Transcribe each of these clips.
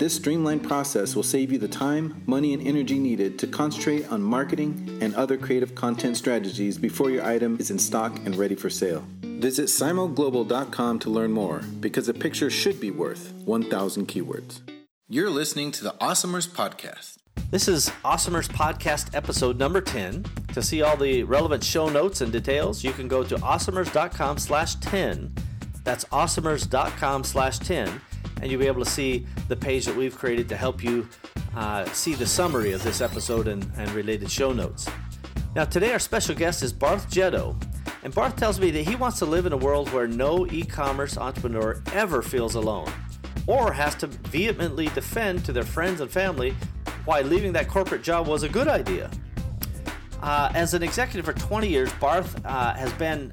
This streamlined process will save you the time, money, and energy needed to concentrate on marketing and other creative content strategies before your item is in stock and ready for sale. Visit simoglobal.com to learn more because a picture should be worth 1,000 keywords. You're listening to the Awesomers Podcast. This is Awesomers Podcast episode number 10. To see all the relevant show notes and details, you can go to awesomers.com slash 10. That's awesomers.com slash 10. And you'll be able to see the page that we've created to help you uh, see the summary of this episode and, and related show notes. Now, today our special guest is Barth Getto, And Barth tells me that he wants to live in a world where no e commerce entrepreneur ever feels alone or has to vehemently defend to their friends and family why leaving that corporate job was a good idea. Uh, as an executive for 20 years, Barth uh, has been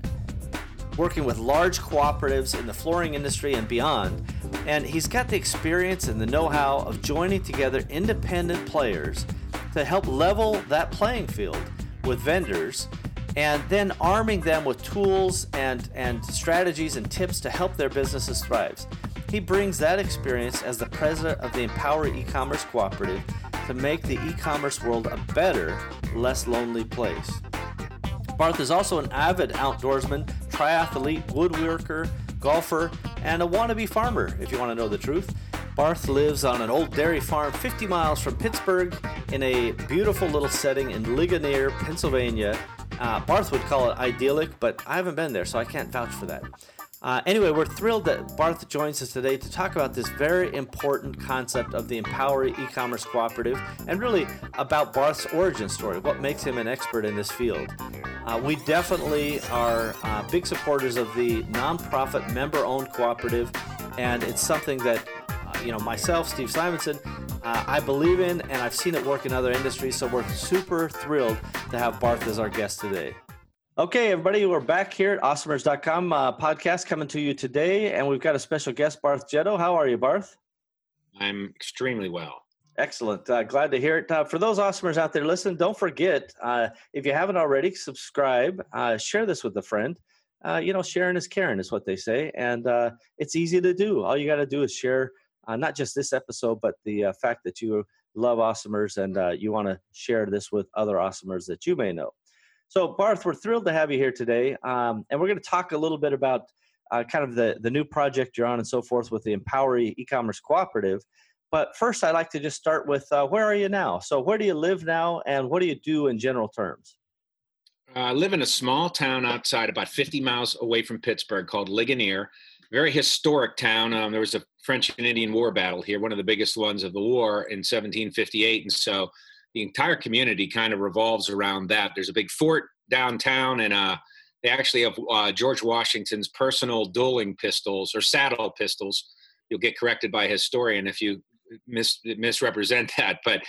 working with large cooperatives in the flooring industry and beyond, and he's got the experience and the know how of joining together independent players to help level that playing field with vendors and then arming them with tools and, and strategies and tips to help their businesses thrive. He brings that experience as the president of the Empower e-commerce cooperative to make the e-commerce world a better, less lonely place. Barth is also an avid outdoorsman, triathlete, woodworker, golfer, and a wannabe farmer, if you want to know the truth. Barth lives on an old dairy farm 50 miles from Pittsburgh in a beautiful little setting in Ligonier, Pennsylvania. Uh, Barth would call it idyllic, but I haven't been there, so I can't vouch for that. Uh, anyway, we're thrilled that Barth joins us today to talk about this very important concept of the Empower e-commerce cooperative and really about Barth's origin story, what makes him an expert in this field. Uh, we definitely are uh, big supporters of the nonprofit member-owned cooperative, and it's something that uh, you know myself, Steve Simonson, uh, I believe in, and I've seen it work in other industries. So we're super thrilled to have Barth as our guest today. Okay, everybody, we're back here at awesomers.com uh, podcast coming to you today, and we've got a special guest, Barth Getto. How are you, Barth? I'm extremely well. Excellent. Uh, glad to hear it. Uh, for those awesomers out there listen, don't forget uh, if you haven't already, subscribe, uh, share this with a friend. Uh, you know, sharing is caring, is what they say, and it's easy to do. All you got to do is share not just this episode, but the fact that you love awesomers and you want to share this with other awesomers that you may know. So, Barth, we're thrilled to have you here today, um, and we're going to talk a little bit about uh, kind of the the new project you're on and so forth with the Empower e-commerce cooperative. But first, I'd like to just start with uh, where are you now? So, where do you live now, and what do you do in general terms? Uh, I live in a small town outside, about 50 miles away from Pittsburgh, called Ligonier. Very historic town. Um, there was a French and Indian War battle here, one of the biggest ones of the war in 1758, and so the entire community kind of revolves around that. There's a big fort downtown, and uh, they actually have uh, George Washington's personal dueling pistols or saddle pistols. You'll get corrected by a historian if you mis- misrepresent that. But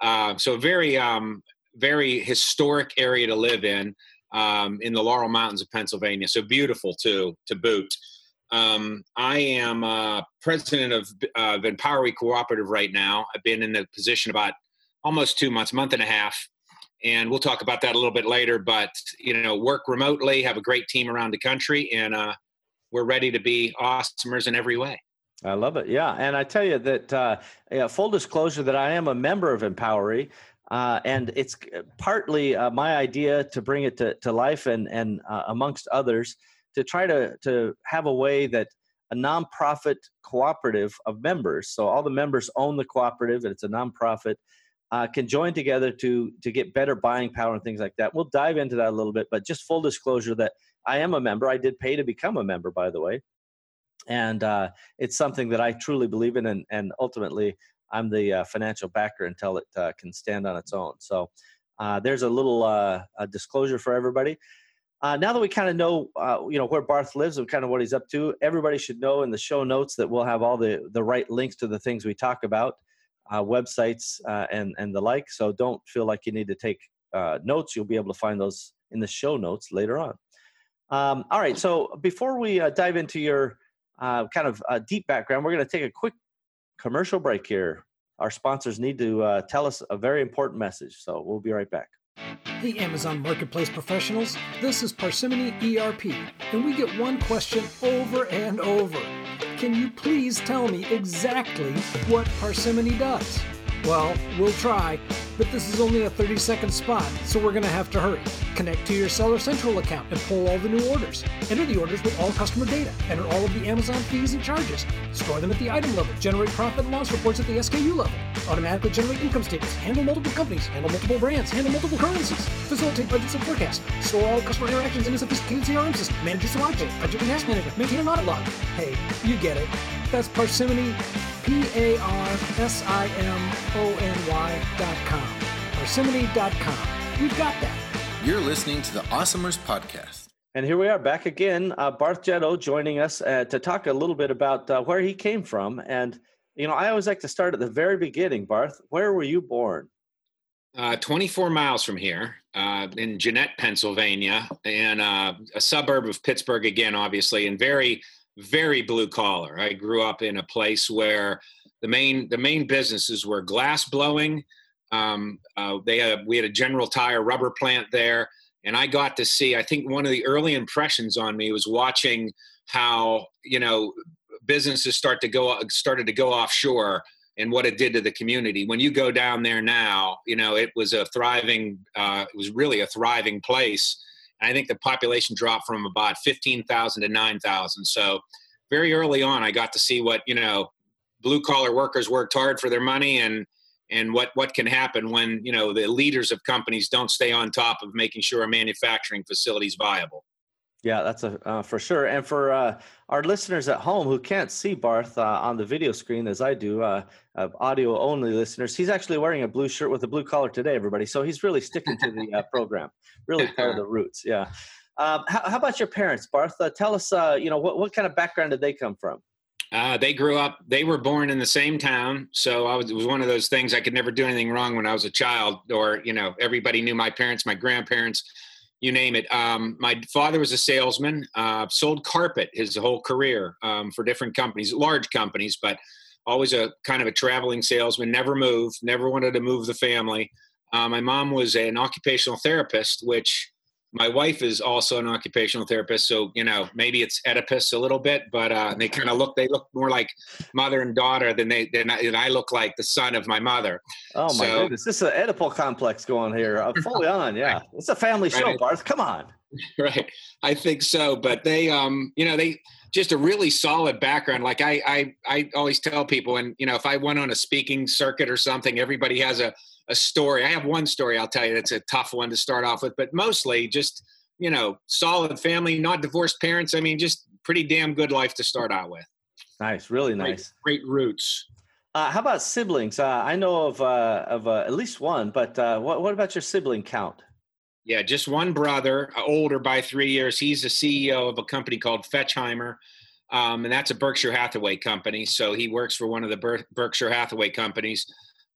uh, so very, um, very historic area to live in um, in the Laurel Mountains of Pennsylvania. So beautiful too to boot. Um, I am uh, president of uh, Empowery Cooperative right now. I've been in the position about almost two months, month and a half. And we'll talk about that a little bit later. But you know, work remotely, have a great team around the country, and uh, we're ready to be awesomers in every way. I love it. Yeah, and I tell you that uh, yeah, full disclosure that I am a member of Empowery, uh, and it's partly uh, my idea to bring it to, to life, and and uh, amongst others, to try to to have a way that a nonprofit cooperative of members. So all the members own the cooperative, and it's a nonprofit uh, can join together to to get better buying power and things like that. We'll dive into that a little bit, but just full disclosure that I am a member. I did pay to become a member, by the way, and uh, it's something that I truly believe in, and and ultimately I'm the uh, financial backer until it uh, can stand on its own. So uh, there's a little uh, a disclosure for everybody. Uh, now that we kind of know, uh, you know, where Barth lives and kind of what he's up to, everybody should know in the show notes that we'll have all the the right links to the things we talk about, Uh, websites uh, and and the like. So don't feel like you need to take uh, notes. You'll be able to find those in the show notes later on. Um, all right. So before we dive into your kind of deep background, we're going to take a quick commercial break here. Our sponsors need to uh, tell us a very important message, so we'll be right back. Hey, Amazon Marketplace professionals, this is Parsimony ERP, and we get one question over and over. Can you please tell me exactly what Parsimony does? Well, we'll try, but this is only a 30 second spot, so we're going to have to hurry. Connect to your Seller Central account and pull all the new orders. Enter the orders with all customer data. Enter all of the Amazon fees and charges. Store them at the item level. Generate profit and loss reports at the SKU level. Automatically generate income statements. Handle multiple companies. Handle multiple brands. Handle multiple currencies. Facilitate budgets and forecasts. Store all customer interactions in a sophisticated CRM system. Manage your supply chain. Budget and task manager. Maintain an audit log. Hey, you get it. That's Parsimony P A R S I M O N Y dot com. Parsimony dot com. We've got that. You're listening to the Awesomers Podcast. And here we are back again. Uh, Barth Getto joining us uh, to talk a little bit about uh, where he came from. And, you know, I always like to start at the very beginning. Barth, where were you born? Uh, 24 miles from here uh, in Jeannette, Pennsylvania, and uh, a suburb of Pittsburgh, again, obviously, and very very blue collar. I grew up in a place where the main the main businesses were glass blowing. Um, uh, they had we had a General Tire rubber plant there, and I got to see. I think one of the early impressions on me was watching how you know businesses start to go started to go offshore and what it did to the community. When you go down there now, you know it was a thriving. Uh, it was really a thriving place And I think the population dropped from about 15,000 to 9,000. So very early on, I got to see what, you know, blue collar workers worked hard for their money and, and what, what can happen when, you know, the leaders of companies don't stay on top of making sure a manufacturing facility is viable. Yeah, that's a uh, for sure. And for uh, our listeners at home who can't see Barth uh, on the video screen as I do, uh, audio only listeners, he's actually wearing a blue shirt with a blue collar today, everybody. So he's really sticking to the uh, program, really part of the roots. Yeah. Um, how, how, about your parents, Barth? Uh, tell us, you know, what, what kind of background did they come from? they grew up. They were born in the same town, so I was. It was one of those things. I could never do anything wrong when I was a child, or you know, everybody knew my parents, my grandparents you name it. Um, my father was a salesman, uh, sold carpet his whole career um, for different companies, large companies, but always a kind of a traveling salesman. Never moved, never wanted to move the family. Uh, my mom was an occupational therapist, which my wife is also an occupational therapist, so you know maybe it's Oedipus a little bit, but uh, they kind of look they look more like mother and daughter than they than I, than I look like the son of my mother. Oh my so, goodness, this is an Oedipal complex going here, uh, fully on. Yeah, it's a family show, right. Barth. Come on. Right, I think so, but they, um, you know, they just a really solid background. Like I, I, I always tell people, and you know, if I went on a speaking circuit or something, everybody has a a story. I have one story I'll tell you that's a tough one to start off with, but mostly just, you know, solid family, not divorced parents. I mean, just pretty damn good life to start out with. Nice, really nice. Great, great roots. Uh, how about siblings? Uh, I know of uh, of uh, at least one, but uh, what what about your sibling count? Yeah, just one brother, uh, older by three years. He's the CEO of a company called Fechheimer, um, and that's a Berkshire Hathaway company. So he works for one of the Ber- Berkshire Hathaway companies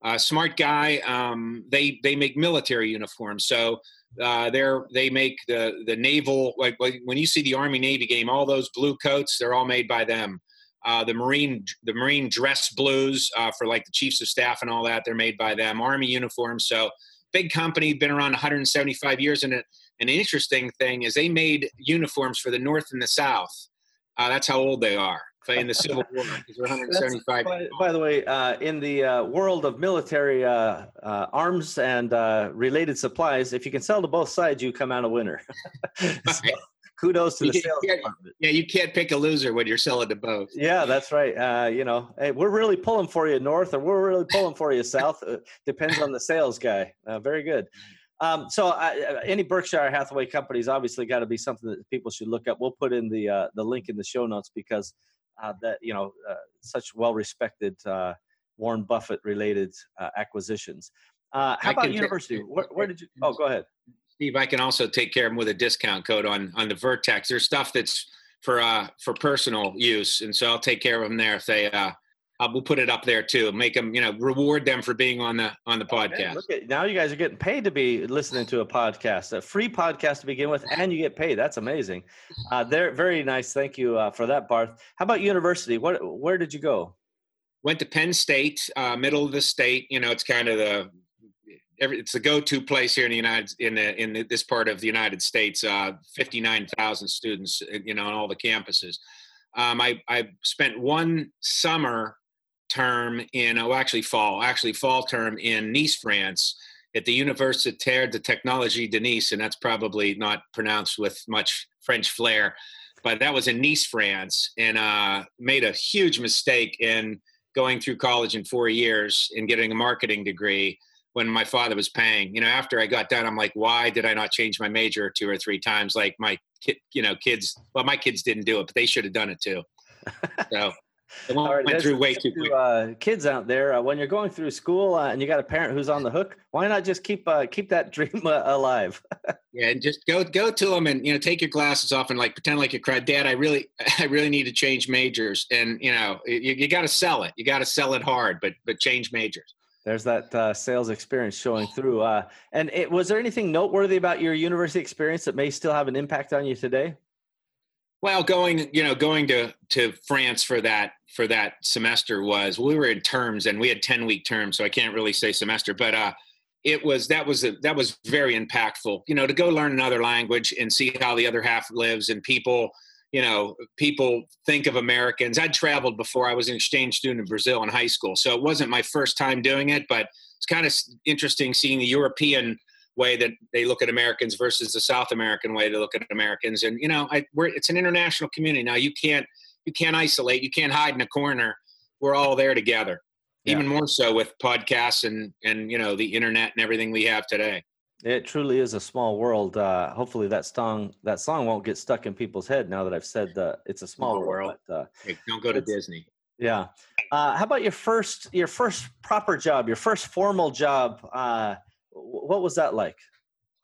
uh, smart guy. Um, they they make military uniforms, so uh, they're they make the the naval like, when you see the Army Navy game, all those blue coats, they're all made by them. Uh, the Marine the Marine dress blues uh, for like the chiefs of staff and all that, they're made by them. Army uniforms, so big company, been around 175 years. And an interesting thing is they made uniforms for the North and the South. Uh, that's how old they are in the Civil War because we're 175. By, by, the way, uh, in the uh, world of military uh, uh arms and uh, related supplies, if you can sell to both sides, you come out a winner. so, kudos to you the sales department. Yeah, you can't pick a loser when you're selling to both. Yeah, that's right. Uh, you know, hey, we're really pulling for you north, or we're really pulling for you south. depends on the sales guy. very good. Um, so uh, any Berkshire Hathaway companies obviously got to be something that people should look up. We'll put in the uh, the link in the show notes because uh, that you know uh, such well respected uh, Warren Buffett related uh, acquisitions. how I about university? take- Where, where did you? Oh, go ahead. Steve, I can also take care of them with a discount code on on the Vertx. There's stuff that's for uh for personal use, and so I'll take care of them there if they uh we'll put it up there too. Make them, you know, reward them for being on the on the Man, podcast. look at now you guys are getting paid to be listening to a podcast, a free podcast to begin with, and you get paid. That's amazing. Uh, they're very nice. Thank you uh, for that, Barth. How about university? What where did you go? Went to Penn State, uh, middle of the state. You know, it's kind of the every, it's the go-to place here in the United in the in the, this part of the United States. Uh, Fifty-nine thousand students, uh, you know, on all the campuses. Um, I I spent one summer term in oh actually fall actually fall term in Nice, France, at the Universitaire de Technologie de Nice, and that's probably not pronounced with much French flair, but that was in Nice, France, and uh, made a huge mistake in going through college in four years and getting a marketing degree when my father was paying. You know, after I got done, I'm like, why did I not change my major two or three times like my kid, you know, kids? Well, my kids didn't do it, but they should have done it too. So it All right, went through way too to, quick. uh, kids out there, uh, when you're going through school uh, and you got a parent who's on the hook, why not just keep uh, keep that dream uh, alive? Yeah, and just go go to them and you know take your glasses off and like pretend like you cried, Dad. I really I really need to change majors, and you know you, you got to sell it. You got to sell it hard, but but change majors. There's that uh, sales experience showing through. Uh, and it, was there anything noteworthy about your university experience that may still have an impact on you today? Well, going you know going to to France for that for that semester was we were in terms and we had ten week terms, so I can't really say semester, but uh, it was that was a, that was very impactful. You know, to go learn another language and see how the other half lives and people. You know, people think of Americans. I'd traveled before. I was an exchange student in Brazil in high school, so it wasn't my first time doing it. But it's kind of interesting seeing the European way that they look at Americans versus the South American way they look at Americans. And you know, I, we're, it's an international community now. You can't you can't isolate. You can't hide in a corner. We're all there together. Yeah. Even more so with podcasts and and you know the internet and everything we have today. It truly is a small world. Uh, hopefully, that song that song won't get stuck in people's head now that I've said that it's a small, Small world. world. But, uh, Hey, don't go to Disney. yeah. Uh, how about your first your first proper job, your first formal job? Wh- what was that like?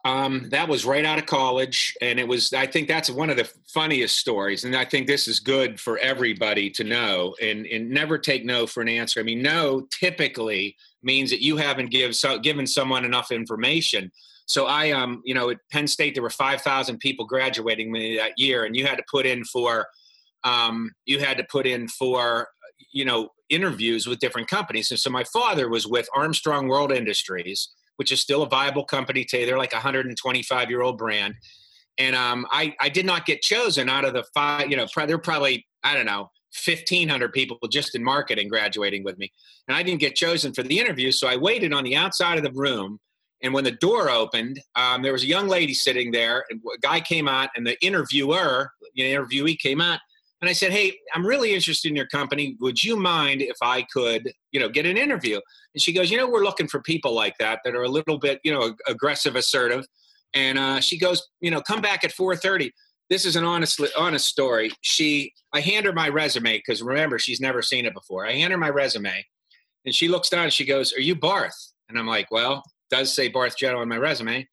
Um, that was right out of college, and it was. I think that's one of the funniest stories, and I think this is good for everybody to know. And and never take no for an answer. I mean, no typically means that you haven't give so, given someone enough information. So I, um, you know, at Penn State there were five thousand people graduating me that year, and you had to put in for, um, you had to put in for, you know, interviews with different companies. And so my father was with Armstrong World Industries which is still a viable company today. They're like a 125 year old brand. And um, I, I did not get chosen out of the five, you know, pro- there were probably, I don't know, 1,500 people just in marketing graduating with me. And I didn't get chosen for the interview. So I waited on the outside of the room. And when the door opened, um, there was a young lady sitting there. And a guy came out, and the interviewer, the interviewee came out. And I said, Hey, I'm really interested in your company. Would you mind if I could, you know, get an interview? And she goes, you know, we're looking for people like that that are a little bit, you know, aggressive, assertive. And uh, she goes, you know, come back at 4:30. This is an honest, honest story. She, I hand her my resume because remember, she's never seen it before. I hand her my resume, and she looks down and she goes, "Are you Barth?" And I'm like, "Well, does say Barth Getto on my resume."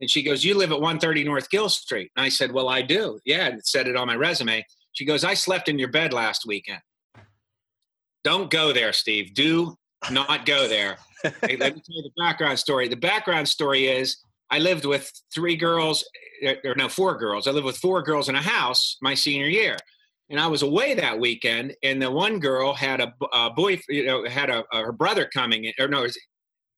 And she goes, "You live at 130 North Gill Street." And I said, "Well, I do. Yeah, it said it on my resume." She goes, "I slept in your bed last weekend." Don't go there, Steve. Do not go there. hey, let me tell you the background story. The background story is I lived with three girls, eh, or no, four girls. I lived with four girls in a house my senior year, and I was away that weekend. And the one girl had a, a boy, you know, had a, a her brother coming in, or no, was-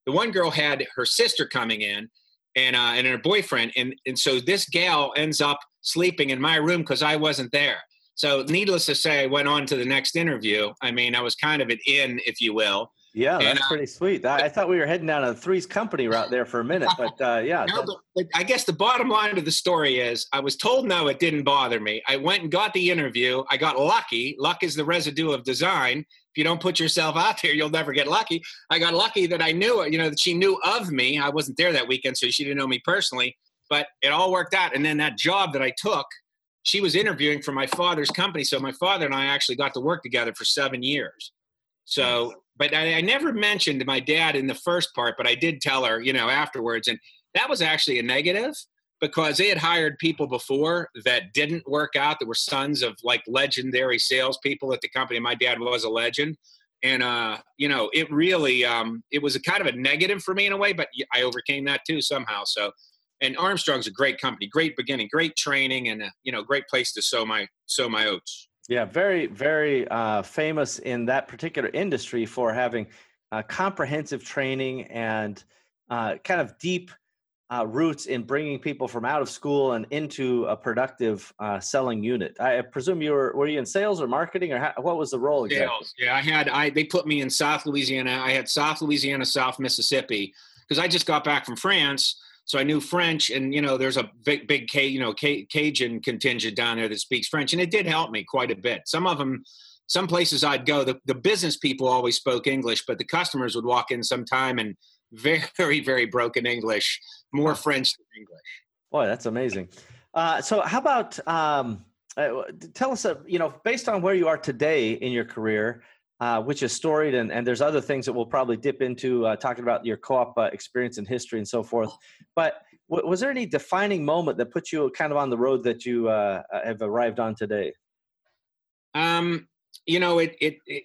the one girl had her sister coming in, and uh, and her boyfriend, and and so this gal ends up sleeping in my room because I wasn't there. So, needless to say, I went on to the next interview. I mean, I was kind of an in, if you will. Yeah, And, that's uh, pretty sweet. I, I thought we were heading down a Three's Company route there for a minute, but uh, yeah, No, but I guess the bottom line of the story is I was told no, it didn't bother me. I went and got the interview. I got lucky. Luck is the residue of design. if you don't put yourself out there, you'll never get lucky. I got lucky that I knew you know, that she knew of me. I wasn't there that weekend, so she didn't know me personally, but it all worked out. And then that job that I took, she was interviewing for my father's company. So my father and I actually got to work together for seven years. So, but I, I never mentioned my dad in the first part, but I did tell her, you know, afterwards. And that was actually a negative because they had hired people before that didn't work out that were sons of like legendary salespeople at the company. My dad was a legend. And, uh, you know, it really, um, it was a kind of a negative for me in a way, but I overcame that too somehow. So, and Armstrong's a great company, great beginning, great training, and, a, you know, great place to sow my, sow my oats. Yeah, very, very uh, famous in that particular industry for having uh, comprehensive training and uh, kind of deep uh, roots in bringing people from out of school and into a productive uh, selling unit. I presume you were were you in sales or marketing or how, what was the role exactly? Sales. Yeah, I had I they put me in South Louisiana. I had South Louisiana, South Mississippi because I just got back from France. So I knew French, and you know, there's a big, big K, you know, C- Cajun contingent down there that speaks French, and it did help me quite a bit. Some of them, some places I'd go, the, the business people always spoke English, but the customers would walk in sometime and very, very broken English, more French than English. Boy, that's amazing. Uh, so, how about um, uh, tell us, uh, you know, based on where you are today in your career, uh, which is storied, and, and there's other things that we'll probably dip into uh, talking about your co-op uh, experience and history and so forth. But w- was there any defining moment that put you kind of on the road that you have arrived on today? Um, you know, it, it, it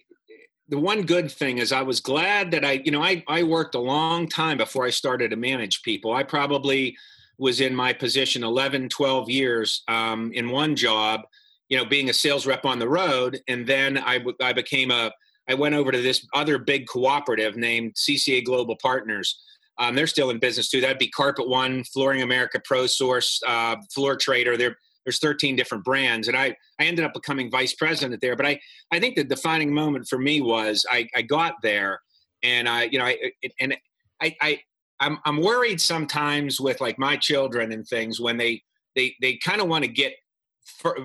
the one good thing is I was glad that I, you know, I, I worked a long time before I started to manage people. I probably was in my position 11, 12 years um, in one job, you know, being a sales rep on the road. And then I, I became a, I went over to this other big cooperative named CCA Global Partners. Um, they're still in business too. That'd be Carpet One, Flooring America, Pro Source, uh, Floor Trader. There's 13 different brands and i i ended up becoming vice president there but i i think the defining moment for me was i i got there and i you know i and i i i'm, I'm worried sometimes with like my children and things when they they they kind of want to get for,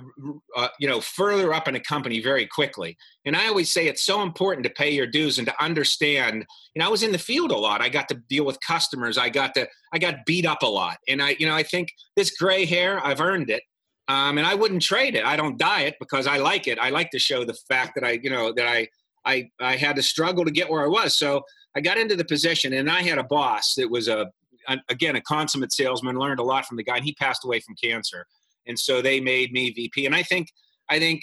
uh, you know further up in a company very quickly and i always say it's so important to pay your dues and to understand you know i was in the field a lot i got to deal with customers i got to i got beat up a lot and i you know i think this gray hair i've earned it um, and I wouldn't trade it. I don't diet because I like it. I like to show the fact that I, you know, that I, I, I had to struggle to get where I was. So I got into the position, and I had a boss that was a, again, a consummate salesman. Learned a lot from the guy, and he passed away from cancer. And so they made me VP. And I think, I think,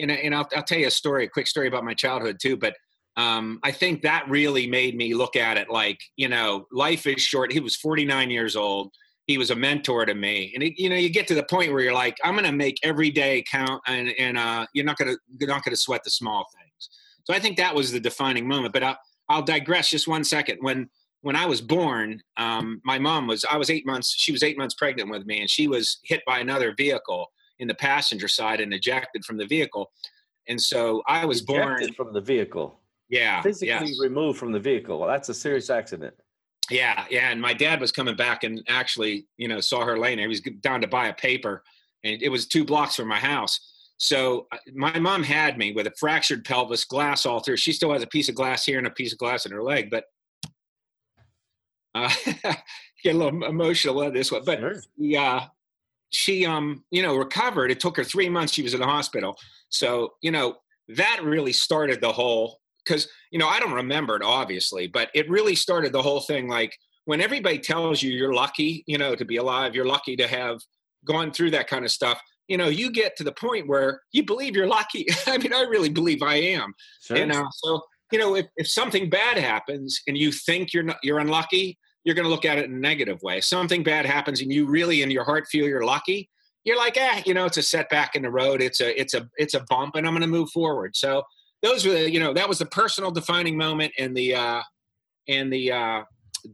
and, and I'll, I'll tell you a story, a quick story about my childhood too. But um, I think that really made me look at it like, you know, life is short. He was 49 years old he was a mentor to me. And it, you know, you get to the point where you're like, I'm going to make every day count, and and uh, you're not going to you're not going to sweat the small things. So I think that was the defining moment. But I'll, I'll digress just one second. When when I was born, um, my mom was I was eight months. She was eight months pregnant with me, and she was hit by another vehicle in the passenger side and ejected from the vehicle. And so I was ejected born from the vehicle. Yeah, physically yes. removed from the vehicle. Well, that's a serious accident. Yeah, yeah. And my dad was coming back and actually, you know, saw her laying there. He was down to buy a paper, and it was two blocks from my house. So uh, my mom had me with a fractured pelvis, glass all through. She still has a piece of glass here and a piece of glass in her leg, but uh, get a little emotional on this one. But sure. yeah, she um, you know, recovered. It took her three months. She was in the hospital. So you know, that really started the whole because you know I don't remember it obviously, but it really started the whole thing. Like when everybody tells you you're lucky, you know, to be alive, you're lucky to have gone through that kind of stuff. You know, you get to the point where you believe you're lucky. I mean, I really believe I am. Sure. You know, so you know, if, if something bad happens and you think you're not you're unlucky, you're going to look at it in a negative way. Something bad happens and you really in your heart feel you're lucky. You're like, eh, you know, it's a setback in the road. It's a it's a it's a bump, and I'm going to move forward. So those were the, you know that was the personal defining moment and the uh and the uh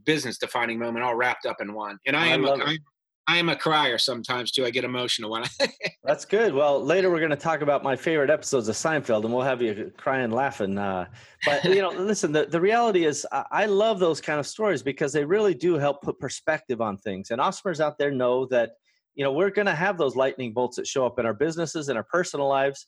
business defining moment all wrapped up in one and i, I am a, I, I am a crier sometimes too i get emotional when i that's good well later we're going to talk about my favorite episodes of seinfeld and we'll have you crying laughing uh but you know listen the, the reality is I, love those kind of stories because they really do help put perspective on things and awesomers out there know that you know we're going to have those lightning bolts that show up in our businesses and our personal lives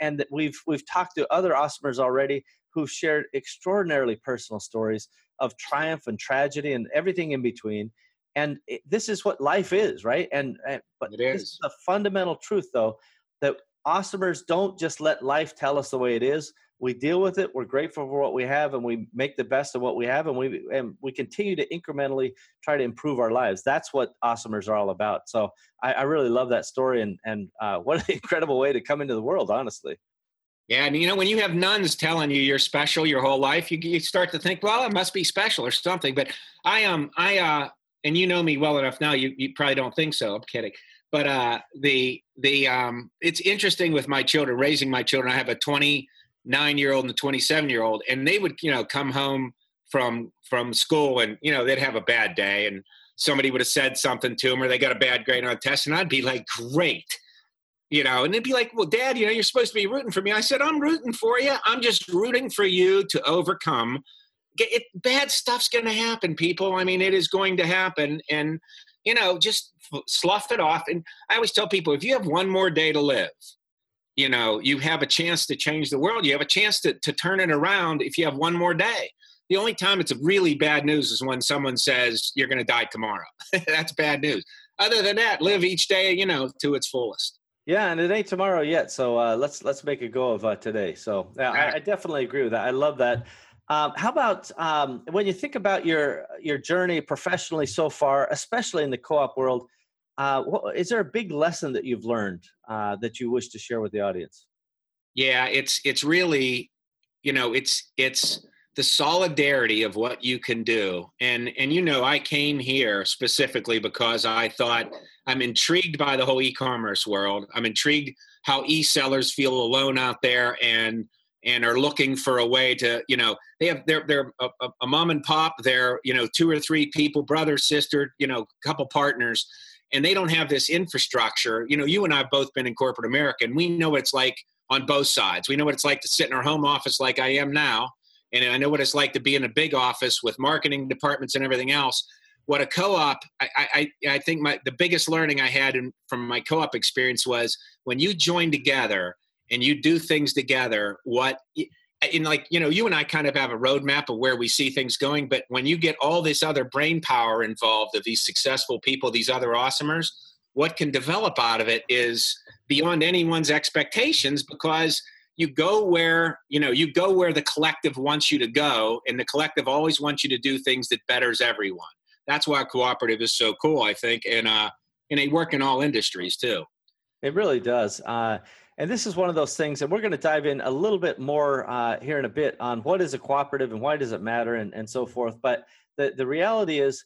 and we've we've talked to other awesomers already who've shared extraordinarily personal stories of triumph and tragedy and everything in between. And it, this is what life is, right? And, and but it is the fundamental truth, though, that awesomers don't just let life tell us the way it is. We deal with it. We're grateful for what we have, and we make the best of what we have, and we and we continue to incrementally try to improve our lives. That's what awesomers are all about. So I, I really love that story, and and uh, what an incredible way to come into the world, honestly. Yeah, and you know when you have nuns telling you you're special your whole life, you, you start to think, well, it must be special or something. But I um I uh and you know me well enough now. You you probably don't think so. I'm kidding. But uh the the um it's interesting with my children raising my children. I have a 29 year old and a 27 year old, and they would you know come home from from school and you know they'd have a bad day and somebody would have said something to them or they got a bad grade on a test and I'd be like, great you know, and they'd be like, well, dad, you know, you're supposed to be rooting for me. I said, I'm rooting for you. I'm just rooting for you to overcome. It, bad stuff's going to happen, people. I mean, it is going to happen. And, you know, just slough it off. And I always tell people if you have one more day to live, you know, you have a chance to change the world. You have a chance to, to turn it around if you have one more day. The only time it's really bad news is when someone says you're going to die tomorrow. That's bad news. Other than that, live each day, you know, to its fullest. Yeah, and it ain't tomorrow yet, so uh, let's let's make a go of uh, today. So yeah, I, I, definitely agree with that. I love that. Um, how about um, when you think about your your journey professionally so far, especially in the co-op world? Uh, what, is there a big lesson that you've learned uh, that you wish to share with the audience? Yeah, it's it's really, you know, it's it's the solidarity of what you can do, and and you know, I came here specifically because I thought I'm intrigued by the whole e-commerce world. I'm intrigued how e-sellers feel alone out there and and are looking for a way to, you know, they have they're they're a, a mom and pop, they're you know two or three people, brother, sister, you know, couple partners, and they don't have this infrastructure. You know, you and I have both been in corporate America, and we know what it's like on both sides. We know what it's like to sit in our home office like I am now, and I know what it's like to be in a big office with marketing departments and everything else what a co-op I, I, I think my the biggest learning I had in, from my co-op experience was when you join together and you do things together what in like you know you and I kind of have a roadmap of where we see things going but when you get all this other brain power involved of these successful people these other awesomers what can develop out of it is beyond anyone's expectations because you go where you know you go where the collective wants you to go and the collective always wants you to do things that betters everyone that's why cooperative is so cool, I think, and uh, and they work in all industries too. It really does. Uh, and this is one of those things, and we're going to dive in a little bit more uh, here in a bit on what is a cooperative and why does it matter and, and so forth. But the, the reality is,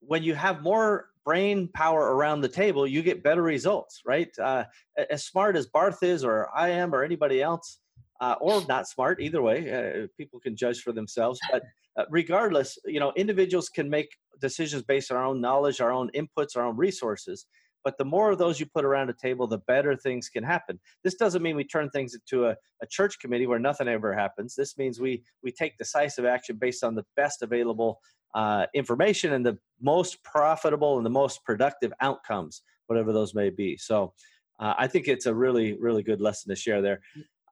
when you have more brain power around the table, you get better results, right? Uh, as smart as Barth is, or I am, or anybody else, uh, or not smart, either way, uh, people can judge for themselves. But uh, regardless, you know, individuals can make decisions based on our own knowledge, our own inputs, our own resources. But the more of those you put around a table, the better things can happen. This doesn't mean we turn things into a, a church committee where nothing ever happens. This means we we take decisive action based on the best available uh, information and the most profitable and the most productive outcomes, whatever those may be. So, uh, I think it's a really really good lesson to share there.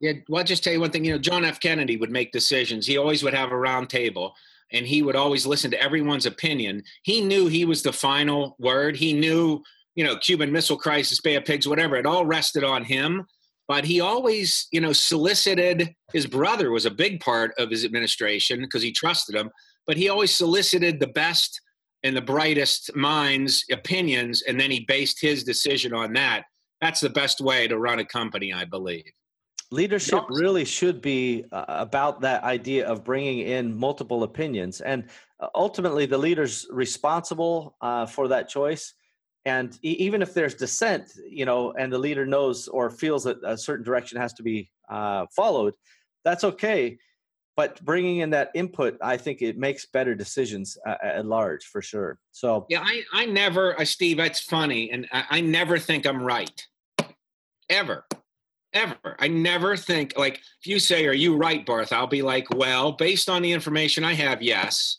Yeah, well, I'll just tell you one thing. You know, John F. Kennedy would make decisions. He always would have a round table and he would always listen to everyone's opinion. He knew he was the final word. He knew, you know, Cuban Missile Crisis, Bay of Pigs, whatever. It all rested on him. But he always, you know, solicited. His brother was a big part of his administration because he trusted him. But he always solicited the best and the brightest minds' opinions, and then he based his decision on that. That's the best way to run a company, I believe leadership really should be uh, about that idea of bringing in multiple opinions and uh, ultimately the leader's responsible uh, for that choice and e- even if there's dissent you know and the leader knows or feels that a certain direction has to be uh, followed that's okay but bringing in that input i think it makes better decisions uh, at large for sure so yeah i, I never uh, steve that's funny and I, I never think i'm right ever ever. I never think like if you say, "Are you right, Barth?" I'll be like, "Well, based on the information I have, yes.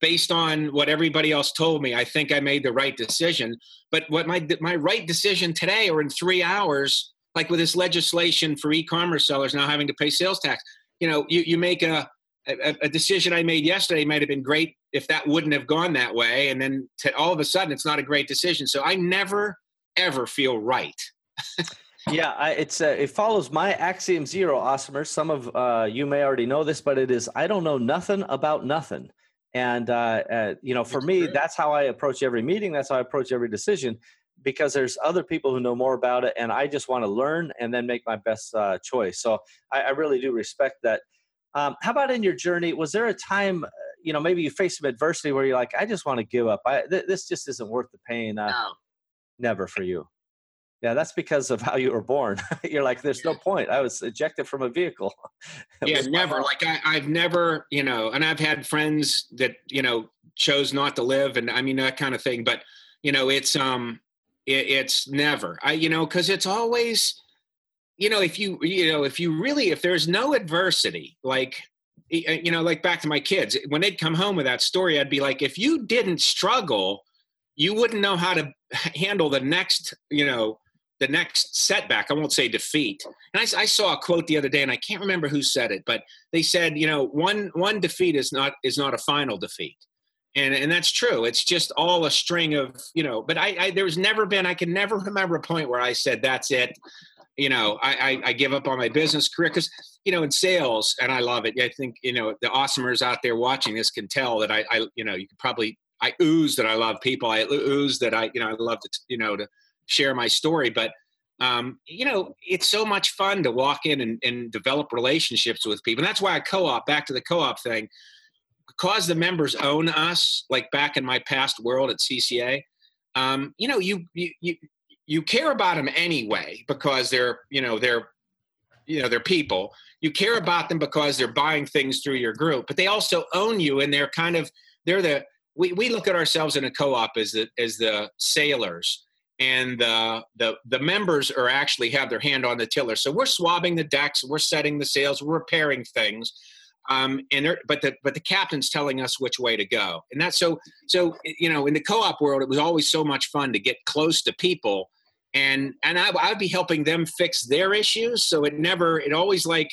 Based on what everybody else told me, I think I made the right decision. But what my my right decision today or in three hours, like with this legislation for e-commerce sellers now having to pay sales tax. You know, you, you make a, a, a decision I made yesterday might have been great if that wouldn't have gone that way. And then to, all of a sudden it's not a great decision. So I never, ever feel right. yeah, I, it's uh, it follows my axiom zero, Awesomer. Some of uh, you may already know this, but it is I don't know nothing about nothing. And uh, uh you know, for me, that's how I approach every meeting. That's how I approach every decision because there's other people who know more about it and i just want to learn and then make my best uh, choice. So I, I, really do respect that. Um, how about in your journey was there a time uh, you know maybe you faced some adversity where you're like i just want to give up. I, th- this just isn't worth the pain. Uh, no. never for you yeah that's because of how you were born. You're like there's no point. I was ejected from a vehicle. Yeah never like I, i've never you know and i've had friends that you know chose not to live and i mean that kind of thing but you know it's um it, it's never. I you know because it's always you know if you you know if you really if there's no adversity like uh, you know like back to my kids when they'd come home with that story i'd be like if you didn't struggle you wouldn't know how to handle the next you know the next setback. I won't say defeat. And I, I, saw a quote the other day and i can't remember who said it but they said you know one one defeat is not is not a final defeat. And and that's true. It's just all a string of you know but i, I there's never been i can never remember a point where i said that's it. You know i i, I give up on my business career because you know in sales and i love it. I think you know the awesomers out there watching this can tell that i i you know you could probably i ooze that i love people. I ooze that i you know i love to you know to share my story but um, you know, it's so much fun to walk in and, and develop relationships with people. And that's why I co-op, back to the co-op thing, because the members own us, like back in my past world at CCA, um, you know, you, you, you, you care about them anyway because they're, you know, they're, you know, they're people. You care about them because they're buying things through your group, but they also own you and they're kind of, they're the, we, we look at ourselves in a co-op as the, as the sailors and the, the the members are actually have their hand on the tiller. So we're swabbing the decks, we're setting the sails, we're repairing things, um, and but the but the captain's telling us which way to go, and that's so so you know in the co-op world it was always so much fun to get close to people, and and I, I'd be helping them fix their issues, so it never it always like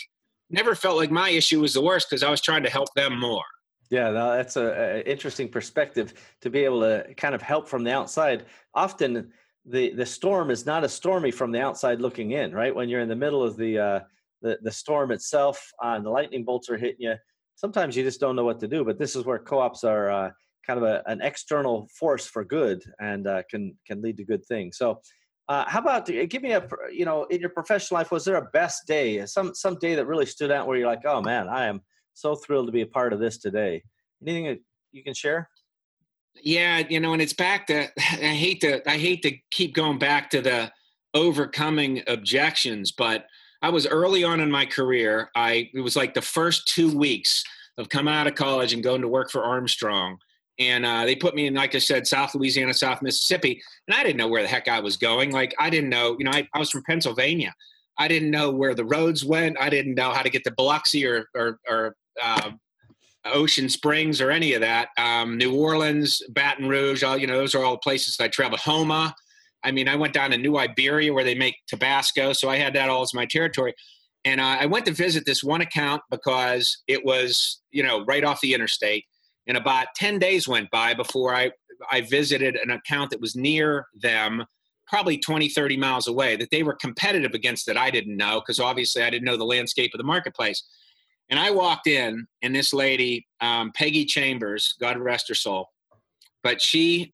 never felt like my issue was the worst because I was trying to help them more. Yeah, no, that's a, a, interesting perspective to be able to kind of help from the outside. Often, the the storm is not as stormy from the outside looking in, right? When you're in the middle of the uh, the, the storm itself uh, and the lightning bolts are hitting you, sometimes you just don't know what to do. But this is where co-ops are uh, kind of a, an external force for good and uh, can can lead to good things. So, uh, how about give me a you know in your professional life was there a best day some some day that really stood out where you're like oh man I am so thrilled to be a part of this today. Anything you can share? Yeah, you know, and it's back to I hate to I hate to keep going back to the overcoming objections, but I was early on in my career. I it was like the first two weeks of coming out of college and going to work for Armstrong. And uh, they put me in, like I said, South Louisiana, South Mississippi, and I didn't know where the heck I was going. Like I didn't know, you know, I, I was from Pennsylvania. I didn't know where the roads went. I didn't know how to get to Biloxi or or, or uh, Ocean Springs or any of that. Um, New Orleans, Baton Rouge, all you know, those are all places I traveled. Houma, I mean, I went down to New Iberia where they make Tabasco, so I had that all as my territory. And uh, I went to visit this one account because it was, you know, right off the interstate. And about 10 days went by before I, I visited an account that was near them, probably 20, 30 miles away, that they were competitive against that I didn't know because obviously I didn't know the landscape of the marketplace. And I walked in, and this lady, um, Peggy Chambers, God rest her soul, but she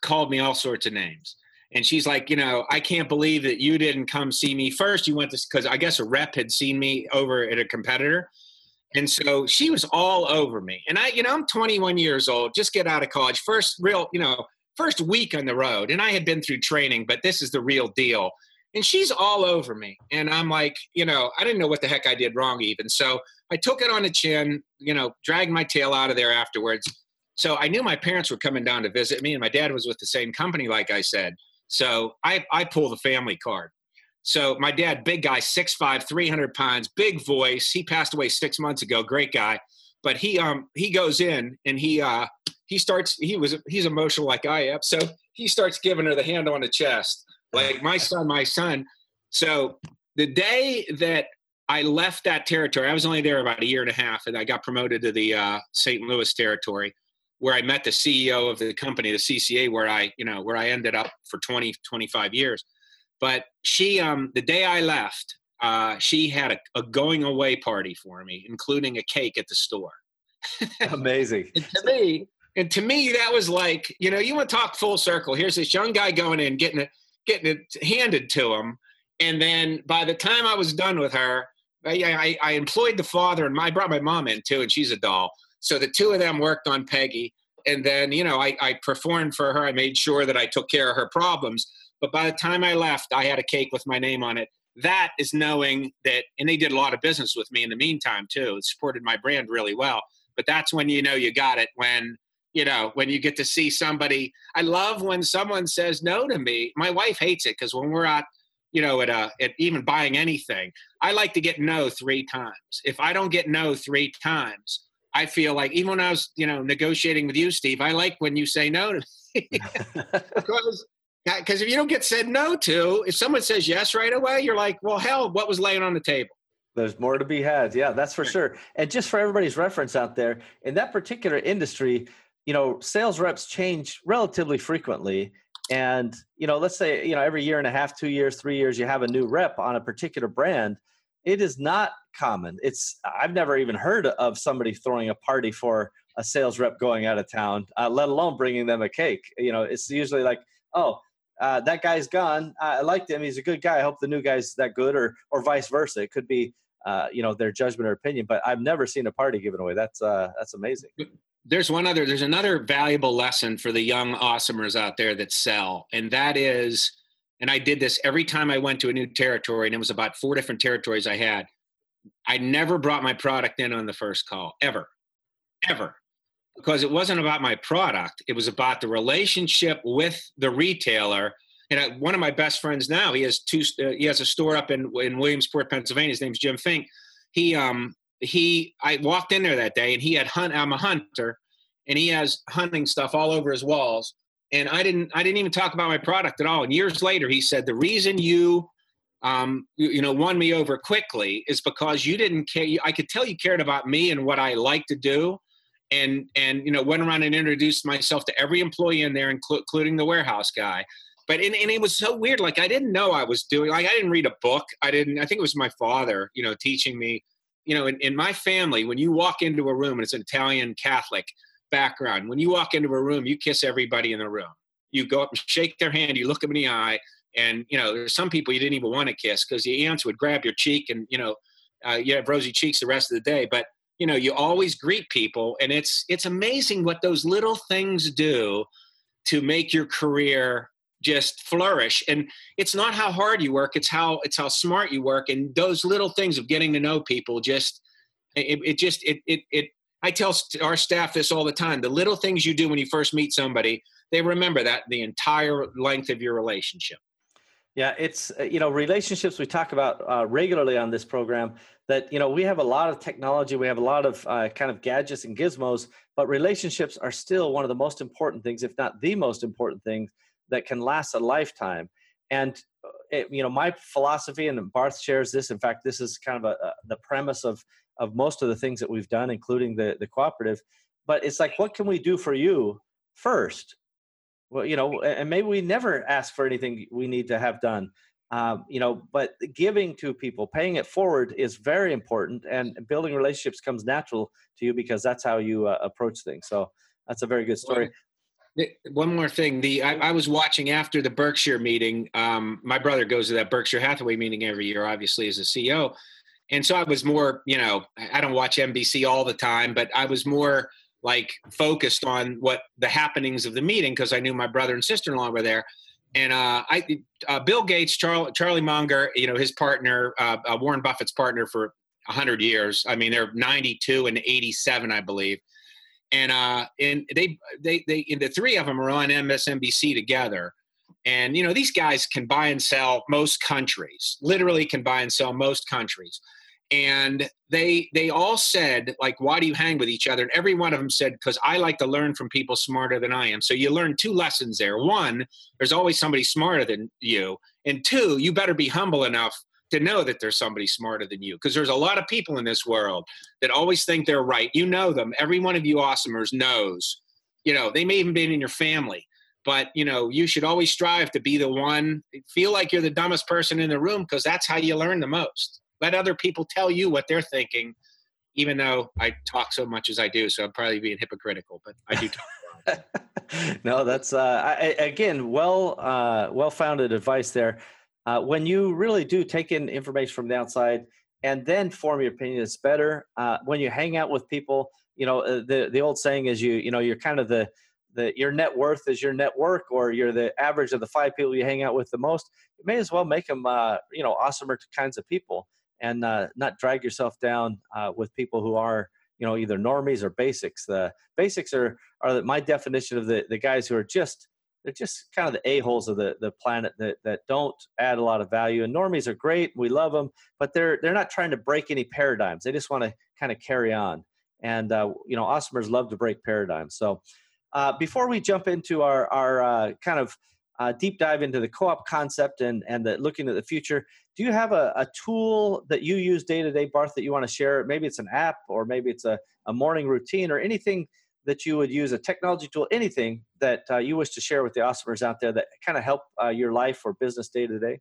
called me all sorts of names and she's like, you know, I can't believe that you didn't come see me first. You went to because I guess a rep had seen me over at a competitor, and so she was all over me. And I, you know, I'm 21 years old, just get out of college, first real, you know, first week on the road, and I had been through training, but this is the real deal. And she's all over me, and I'm like, you know, I didn't know what the heck I did wrong even. So I took it on the chin, you know, dragged my tail out of there afterwards. So I knew my parents were coming down to visit me, and my dad was with the same company, like I said. So I, I pull the family card. So my dad, big guy, 6'5", 300 pounds, big voice. He passed away six months ago. Great guy. But he um he goes in and he uh he starts he was he's emotional like I am. So he starts giving her the hand on the chest. Like my son, my son, So the day that I left that territory, I was only there about a year and a half, and I got promoted to the uh, St. Louis territory, where I met the CEO of the company, the CCA, where I, you know, where I ended up for 20, 25 years. But she, um, the day I left, uh, she had a, a going away party for me, including a cake at the store. Amazing. and to me, and to me, that was like, you know, you want to talk full circle. Here's this young guy going in, getting it, getting it handed to him, and then by the time I was done with her, I, I, I employed the father, and I brought my mom in too, and she's a doll. So the two of them worked on Peggy, and then you know, I, I performed for her. I made sure that I took care of her problems. But by the time I left, I had a cake with my name on it. That is knowing that, and they did a lot of business with me in the meantime too. It supported my brand really well. But that's when you know you got it when you know when you get to see somebody. I love when someone says no to me. My wife hates it because when we're out you know, at, uh, at even buying anything, I like to get no three times. If I don't get no three times, I feel like even when I was, you know, negotiating with you, Steve, I like when you say no to me because because if you don't get said no to, if someone says yes right away, you're like, well, hell, what was laying on the table? There's more to be had. Yeah, that's for sure. And just for everybody's reference out there, in that particular industry, you know, sales reps change relatively frequently. And, you know, let's say, you know, every year and a half, two years, three years, you have a new rep on a particular brand. It is not common. It's, I've never even heard of somebody throwing a party for a sales rep going out of town, uh, let alone bringing them a cake. You know, it's usually like, oh, uh, that guy's gone. I liked him. He's a good guy. I hope the new guy's that good, or or vice versa. It could be, uh, you know, their judgment or opinion. But I've never seen a party given away. That's uh, that's amazing. There's one other. There's another valuable lesson for the young awesomers out there that sell, and that is, and I did this every time I went to a new territory, and it was about four different territories I had. I never brought my product in on the first call, ever, ever because it wasn't about my product it was about the relationship with the retailer and I, one of my best friends now he has two uh, he has a store up in in williamsport pennsylvania his name's jim fink he um he i walked in there that day and he had hunt i'm a hunter and he has hunting stuff all over his walls. And i didn't i didn't even talk about my product at all. And years later he said the reason you um, you, you know, won me over quickly is because you didn't care. I could tell you cared about me and what I like to do, and and you know went around and introduced myself to every employee in there including the warehouse guy. But and, and it was so weird like i didn't know i was doing like i didn't read a book. I didn't i think it was my father you know teaching me you know in, in my family when you walk into a room and it's an italian catholic background when you walk into a room you kiss everybody in the room. You go up and shake their hand you look them in the eye and you know there's some people you didn't even want to kiss because the aunts would grab your cheek and you know uh, you have rosy cheeks the rest of the day but you know you always greet people and it's it's amazing what those little things do to make your career just flourish and it's not how hard you work it's how it's how smart you work and those little things of getting to know people just it, it just it, it it i tell our staff this all the time the little things you do when you first meet somebody they remember that the entire length of your relationship yeah, it's uh, you know relationships we talk about uh, regularly on this program. That you know we have a lot of technology, we have a lot of uh, kind of gadgets and gizmos, but relationships are still one of the most important things, if not the most important thing, that can last a lifetime. And uh, it, you know my philosophy, and Barth shares this. In fact, this is kind of a, a, the premise of of most of the things that we've done, including the the cooperative. But it's like, what can we do for you first? well you know and maybe we never ask for anything we need to have done um, you know but giving to people paying it forward is very important and building relationships comes natural to you because that's how you uh, approach things so that's a very good story one more thing the I, I was watching after the berkshire meeting um, my brother goes to that berkshire hathaway meeting every year obviously as a ceo and so i was more you know i don't watch nbc all the time but i was more like focused on what the happenings of the meeting because I knew my brother and sister in law were there. And uh, I, uh, Bill Gates, Charlie, Charlie Munger, you know, his partner, uh, uh Warren Buffett's partner for 100 years. I mean, they're 92 and 87, I believe. And uh, and they they they the three of them are on MSNBC together. And you know, these guys can buy and sell most countries. Literally, can buy and sell most countries and they they all said like why do you hang with each other and every one of them said because i like to learn from people smarter than i am so you learn two lessons there one there's always somebody smarter than you And two, you better be humble enough to know that there's somebody smarter than you because there's a lot of people in this world that always think they're right. You know them. Every one of you awesomers knows. You know, they may even be in your family, but you know, you should always strive to be the one feel like you're the dumbest person in the room because that's how you learn the most. Let other people tell you what they're thinking, even though I talk so much as I do, so I'm probably being hypocritical, but I do talk. A lot. No, that's uh, I, again well uh, well founded advice there uh, when you really do take in information from the outside and then form your opinion, it's better. Uh, when you hang out with people, you know uh, the the old saying is you you know you're kind of the the your net worth is your network, or you're the average of the five people you hang out with the most. You may as well make them uh, you know awesomer kinds of people and uh, not drag yourself down with people who are you know either normies or basics. The basics are are my definition of the the guys who are just they're just kind of the a-holes of the, the planet that, that don't add a lot of value. And normies are great we love them but they're they're not trying to break any paradigms. They just want to kind of carry on. And uh, you know awesomers love to break paradigms. So uh, before we jump into our our uh, kind of uh, deep dive into the co-op concept and and the, looking at the future do you have a, a tool that you use day to day barth that you want to share? Maybe it's an app or maybe it's a, a morning routine or anything that you would use a technology tool, anything that uh, you wish to share with the awesomers out there that kind of help uh, your life or business day to day?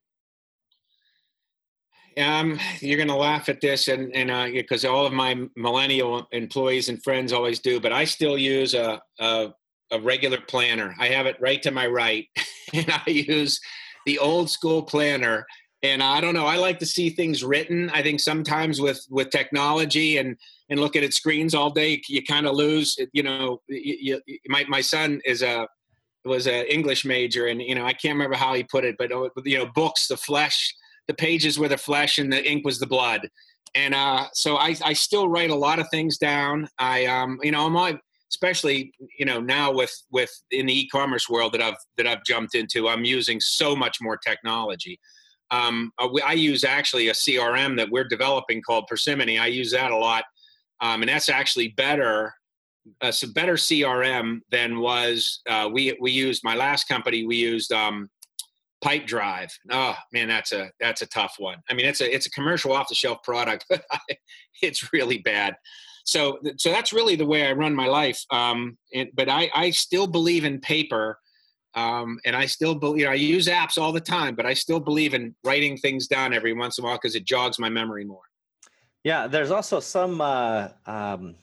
Um, you're going to laugh at this, and and because uh, all of my millennial employees and friends always do, but I still use a, a a regular planner. I have it right to my right, and I use the old school planner. And I don't know. I like to see things written. I think sometimes with with technology and and look at its screens all day, you kind of lose. You know, you, you, my my son is a was an English major, and you know I can't remember how he put it, but you know, books, the flesh, the pages were the flesh, and the ink was the blood. And uh, so I, I still write a lot of things down. I um, you know, I'm all, especially you know now with with in the e-commerce world that I've that I've jumped into, I'm using so much more technology. Um, uh, I use actually a CRM that we're developing called Persimmony. I use that a lot um, and that's actually better. Uh, better CRM than was uh, we we used my last company. We used um, Pipedrive. Oh man, that's a that's a tough one. I mean, it's a it's a commercial off the shelf product, but it's really bad. So so that's really the way I run my life. Um, and, but I I still believe in paper. Um, and I still believe you know, I use apps all the time, but I still believe in writing things down every once in a while because it jogs my memory more. Yeah, there's also some. Uh, um,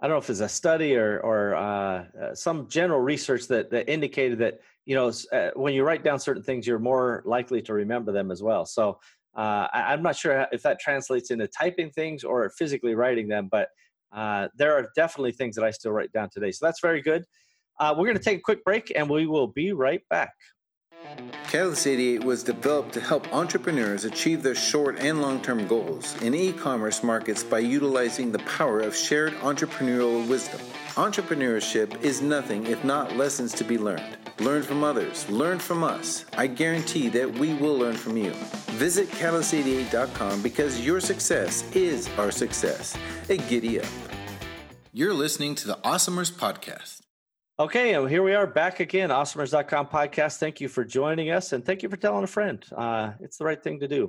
I don't know if it's a study or or uh, uh, some general research that that indicated that you know uh, when you write down certain things, you're more likely to remember them as well. So uh, I, am not sure if that translates into typing things or physically writing them, but uh, there are definitely things that I still write down today. So that's very good. we're going to take a quick break, and we will be right back. Catalyst 88 was developed to help entrepreneurs achieve their short and long term goals in e commerce markets by utilizing the power of shared entrepreneurial wisdom. Entrepreneurship is nothing if not lessons to be learned. Learn from others, learn from us. I guarantee that we will learn from you. Visit catalyst88.com because your success is our success. A giddy up. You're listening to the Awesomers Podcast. Okay, here we are back again, awesomers.com podcast. Thank you for joining us and thank you for telling a friend. Uh, it's the right thing to do.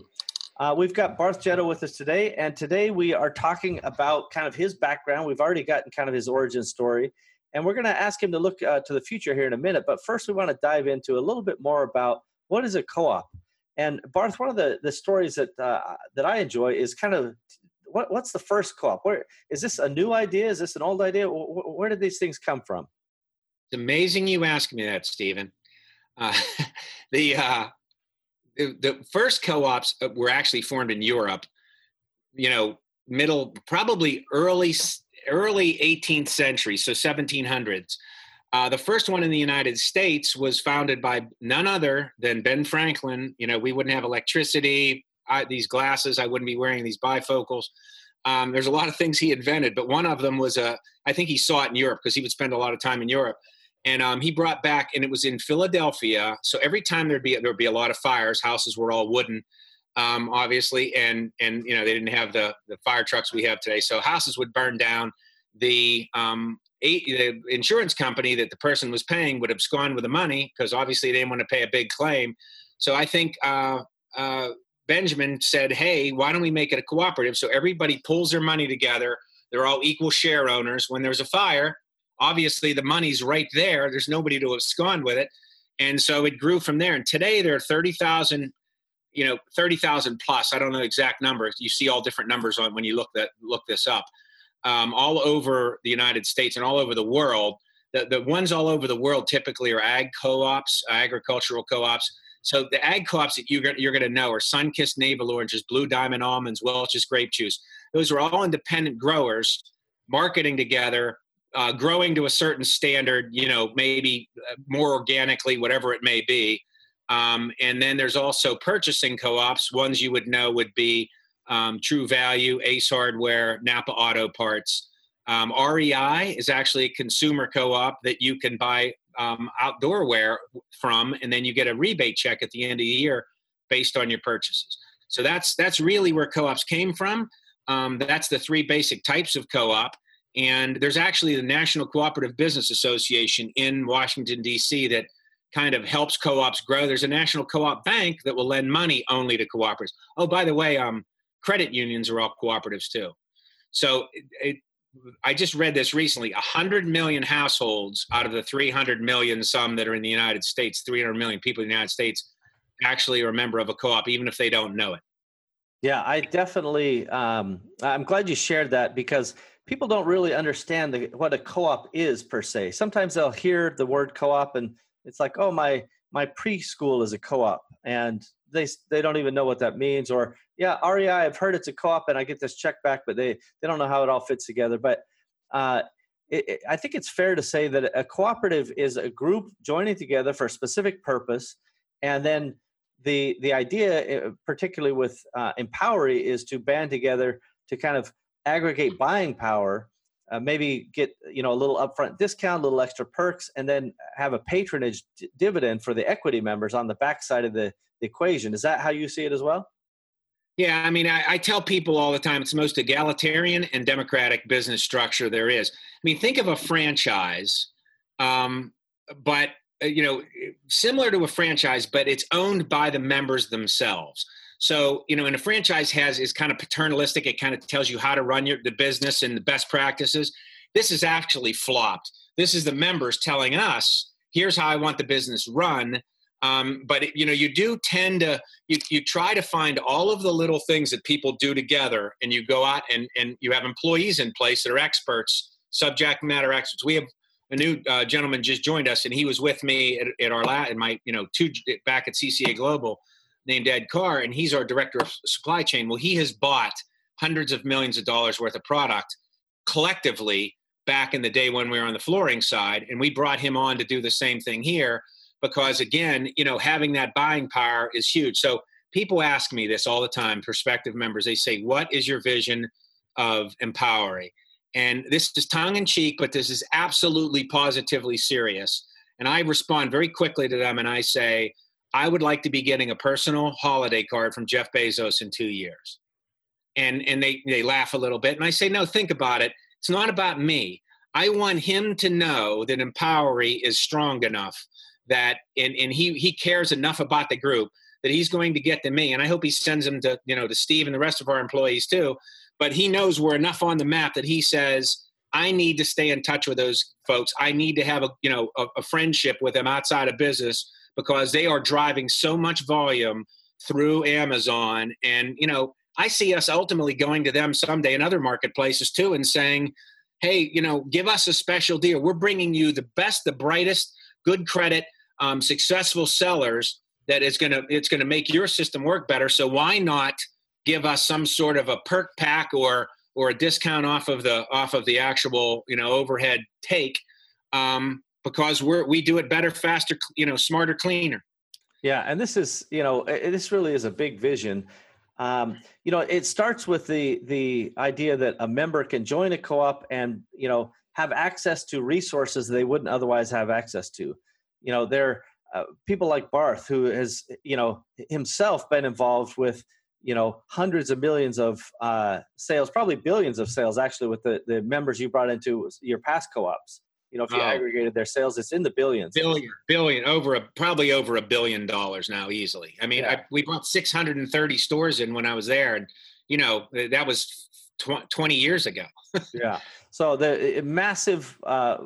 Uh, we've got Barth Getto with us today, and today we are talking about kind of his background. We've already gotten kind of his origin story, and we're going to ask him to look uh, to the future here in a minute. But first, we want to dive into a little bit more about what is a co-op. And Barth, one of the, the stories that uh, that I enjoy is kind of what, what's the first co-op? Where is this a new idea? Is this an old idea? Where did these things come from? It's amazing you ask me that, Stephen. Uh, the, uh, the, the first co-ops uh, were actually formed in Europe. You know, middle probably early early 18th century, so 1700s. Uh, the first one in the United States was founded by none other than Ben Franklin. You know, we wouldn't have electricity, I, these glasses, I wouldn't be wearing these bifocals. Um, there's a lot of things he invented, but one of them was a, I think he saw it in Europe because he would spend a lot of time in Europe and um, he brought back and it was in philadelphia so every time there'd be there'd be a lot of fires houses were all wooden um, obviously and and you know they didn't have the the fire trucks we have today so houses would burn down the um, eight, the insurance company that the person was paying would abscond with the money because obviously they didn't want to pay a big claim So I think uh, uh, Benjamin said, "Hey, why don't we make it a cooperative so everybody pulls their money together? They're all equal share owners. When there's a fire, obviously the money's right there. There's nobody to abscond with it, and so it grew from there. And today there are 30,000. You know, thirty thousand plus. I don't know the exact numbers. You see all different numbers on when you look that look this up um, all over the United States and all over the world. The, the ones all over the world typically are ag co-ops, agricultural co-ops. So the ag co-ops that you're, you're going to know are Sunkist Navel Oranges, Blue Diamond Almonds, Welch's Grape Juice. Those are all independent growers marketing together, uh, growing to a certain standard, you know, maybe uh, more organically, whatever it may be. Um, and then there's also purchasing co-ops. Ones you would know would be um, True Value, Ace Hardware, Napa Auto Parts. Um, REI is actually a consumer co-op that you can buy um, outdoor wear from, and then you get a rebate check at the end of the year based on your purchases. So that's that's really where co-ops came from. Um, that's the three basic types of co-op, and there's actually the National Cooperative Business Association in Washington D.C. that kind of helps co-ops grow. There's a national co-op bank that will lend money only to cooperatives. Oh, by the way, um, credit unions are all cooperatives too. So it, it, I just read this recently 100 million households out of the 300 million some that are in the United States, 300 million people in the United States actually are a member of a co op, even if they don't know it. Yeah, I definitely, um, I'm glad you shared that because people don't really understand the, what a co op is per se. Sometimes they'll hear the word co op and it's like, oh, my, my preschool is a co op. And they they don't even know what that means or yeah REI I've heard it's a co-op and I get this check back but they they don't know how it all fits together but uh, it, it, I think it's fair to say that a cooperative is a group joining together for a specific purpose and then the the idea eh, particularly with uh, Empowery is to band together to kind of aggregate buying power uh, maybe get you know a little upfront discount, a little extra perks, and then have a patronage d- dividend for the equity members on the backside of the, the equation. Is that how you see it as well? Yeah, I mean, I, I, tell people all the time it's the most egalitarian and democratic business structure there is. I mean, think of a franchise, um, but uh, you know, similar to a franchise, but it's owned by the members themselves. So, you know, and a franchise has is kind of paternalistic. It kind of tells you how to run your the business and the best practices. This is actually flopped. This is the members telling us, here's how I want the business run. Um, but it, you know, you do tend to you you try to find all of the little things that people do together, and you go out and and you have employees in place that are experts, subject matter experts. We have a new uh, gentleman just joined us, and he was with me at, at our lab, in my you know two back at CCA Global named Ed Carr, and he's our director of supply chain. Well, he has bought hundreds of millions of dollars worth of product collectively back in the day when we were on the flooring side, and we brought him on to do the same thing here because again, you know, having that buying power is huge. So people ask me this all the time, prospective members. They say, "What is your vision of Empowery?" And this is tongue in cheek, but this is absolutely positively serious. And I respond very quickly to them and I say, I would like to be getting a personal holiday card from Jeff Bezos in two years. And and they they laugh a little bit, and I say, no, think about it. It's not about me. I want him to know that Empowery is strong enough that and, and he he cares enough about the group that he's going to get to me. And I hope he sends them to, you know, to Steve and the rest of our employees too. But he knows we're enough on the map that he says, I need to stay in touch with those folks. I need to have a, you know, a, a friendship with them outside of business because they are driving so much volume through Amazon. And, you know, I see us ultimately going to them someday in other marketplaces too and saying, hey, you know, give us a special deal. We're bringing you the best, the brightest, good credit, um, successful sellers that is going to it's going to make your system work better. So why not give us some sort of a perk pack or or a discount off of the off of the actual you know overhead take um, because we're we do it better, faster, you know, smarter, cleaner. Yeah, and this is you know this really is a big vision. Um, you know, it starts with the the idea that a member can join a co-op and you know have access to resources they wouldn't otherwise have access to. You know, there uh, people like Barth who has you know himself been involved with you know hundreds of millions of uh, sales, probably billions of sales actually with the the members you brought into your past co-ops you know, if you oh. aggregated their sales, it's in the billions. Billion, billion, over a probably over a billion dollars now, easily. I mean, yeah. I, we bought 630 stores in when I was there, and you know that was tw- 20 years ago. yeah. So the massive uh,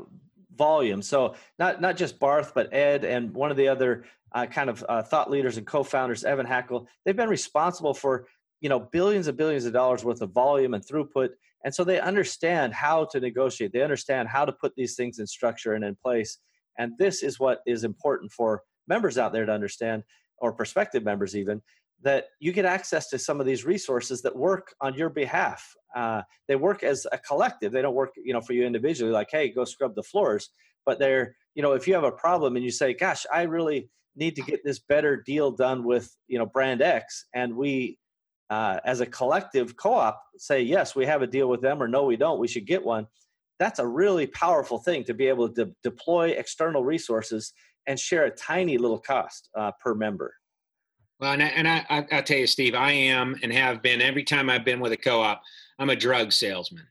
volume. So not not just Barth, but Ed and one of the other uh, kind of uh, thought leaders and co-founders, Evan Hackel. They've been responsible for you know billions and billions of dollars worth of volume and throughput, and so they understand how to negotiate. They understand how to put these things in structure and in place. And this is what is important for members out there to understand, or prospective members even, that you get access to some of these resources that work on your behalf. Uh, they work as a collective. They don't work, you know, for you individually. Like, hey, go scrub the floors. But they're, you know, if you have a problem and you say, "Gosh, I really need to get this better deal done with, you know, brand X," and we, uh, as a collective co-op, say, "Yes, we have a deal with them," or "No, we don't. We should get one." That's a really powerful thing to be able to de- deploy external resources and share a tiny little cost uh, per member. Well, and, I, and I, I'll tell you, Steve, I am and have been every time I've been with a co-op. I'm a drug salesman.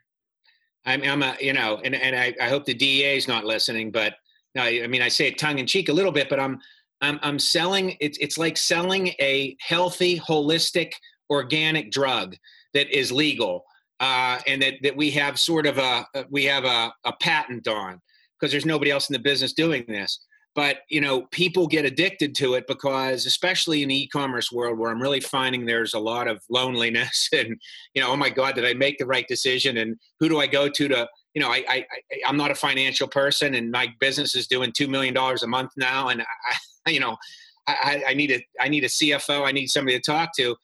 I'm, I'm a, you know, and, and I, I hope the DEA is not listening, but I, I mean, I say it tongue in cheek a little bit, but I'm, I'm, I'm selling. It's, it's like selling a healthy, holistic, organic drug that is legal, uh, and that, that we have sort of a, we have a, a patent on because there's nobody else in the business doing this. But you know people get addicted to it because especially in the e-commerce world where i'm really finding there's a lot of loneliness and you know oh my god did i make the right decision? And who do i go to to you know i, I i'm not a financial person and my business is doing two million dollars a month now and i you know I, I need a i need a cfo i need somebody to talk to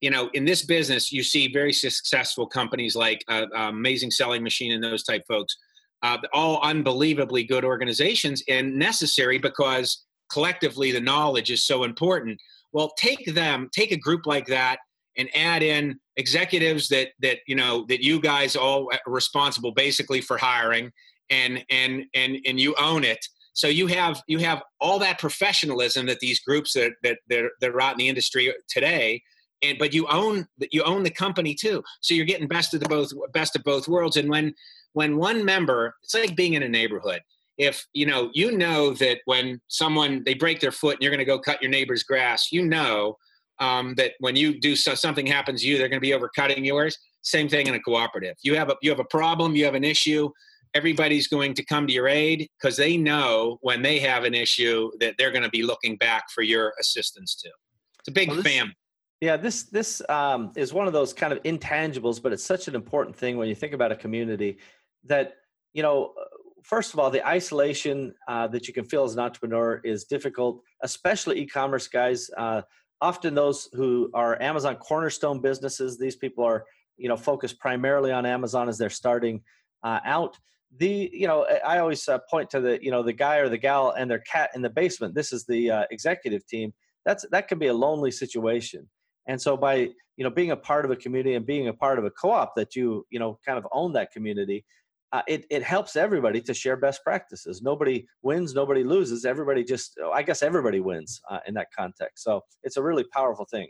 you know in this business you see very successful companies like uh, amazing selling machine and those type folks uh, all unbelievably good organizations and necessary because collectively the knowledge is so important. Well, take them, take a group like that, and add in executives that that you know that you guys all are responsible basically for hiring, and and and and you own it. So you have you have all that professionalism that these groups that that that are out in the industry today and but you own you own the company too so you're getting best of the both best of both worlds and when when one member, it's like being in a neighborhood. If you know, you know that when someone they break their foot and you're going to go cut your neighbor's grass, you know um, that when you do so, something happens to you, they're going to be overcutting yours. Same thing in a cooperative. You have a you have a problem, you have an issue. Everybody's going to come to your aid because they know when they have an issue that they're going to be looking back for your assistance too. It's a big well, this, family. Yeah, this this um, is one of those kind of intangibles, but it's such an important thing when you think about a community that you know first of all the isolation uh, that you can feel as an entrepreneur is difficult especially e-commerce guys. Uh, often those who are amazon cornerstone businesses these people are you know focused primarily on amazon as they're starting uh, out. The you know i always uh, point to the you know the guy or the gal and their cat in the basement. This is the uh, executive team. That's that can be a lonely situation and so by you know being a part of a community and being a part of a co-op that you you know kind of own that community uh, it, it helps everybody to share best practices. Nobody wins, nobody loses. Everybody just, oh, I guess everybody wins uh, in that context. So it's a really powerful thing.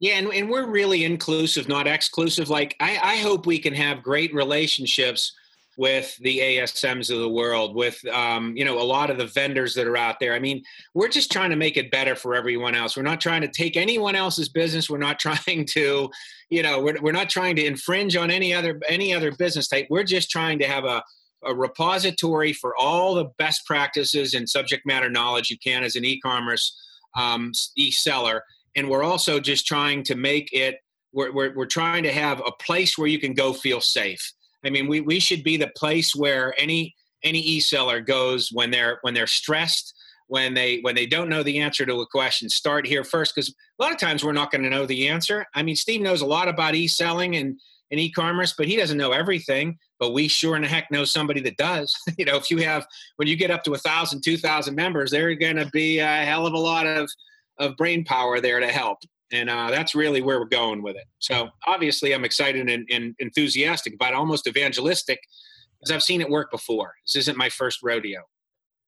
Yeah, and, and we're really inclusive, not exclusive. Like, I, I hope we can have great relationships with the ASMs of the world, with um, you know a lot of the vendors that are out there. I mean, we're just trying to make it better for everyone else. We're not trying to take anyone else's business. We're not trying to, you know, we're, we're not trying to infringe on any other any other business type. We're just trying to have a a repository for all the best practices and subject matter knowledge you can as an e-commerce um, e-seller. And we're also just trying to make it. We're, we're, we're trying to have a place where you can go feel safe I mean, we, we should be the place where any any e-seller goes when they're when they're stressed, when they when they don't know the answer to a question. Start here first because a lot of times we're not going to know the answer. I mean, Steve knows a lot about e-selling and and e-commerce, but he doesn't know everything. But we sure in the heck know somebody that does. you know, if you have when you get up to a thousand, two thousand members, there are going to be a hell of a lot of of brain power there to help and uh, that's really where we're going with it. So obviously, I'm excited and, and enthusiastic, but almost evangelistic, because I've seen it work before. This isn't my first rodeo.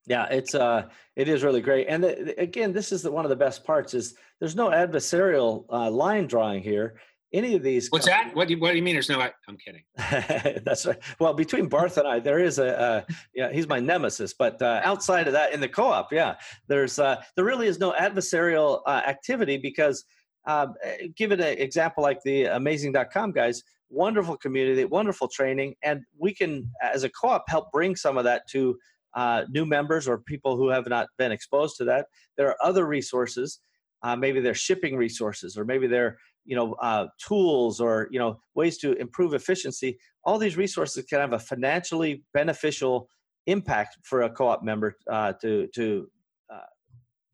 Yeah, it's uh, it is really great, and the, again, this is the, one of the best parts is there's no adversarial uh, line drawing here. any of these. What's companies, that? What do you, what do you mean? There's no. I, am kidding. That's right. Well, between Barth and I, there is a. uh, yeah, he's my nemesis. But uh, outside of that, in the co-op, yeah, there's uh, there really is no adversarial uh, activity because. Um, give it an example like the amazing.com guys wonderful community wonderful training and we can as a co-op help bring some of that to uh, new members or people who have not been exposed to that. There are other resources uh, maybe they're shipping resources or maybe they're you know uh, tools or you know ways to improve efficiency. All these resources can have a financially beneficial impact for a co-op member uh, to to uh,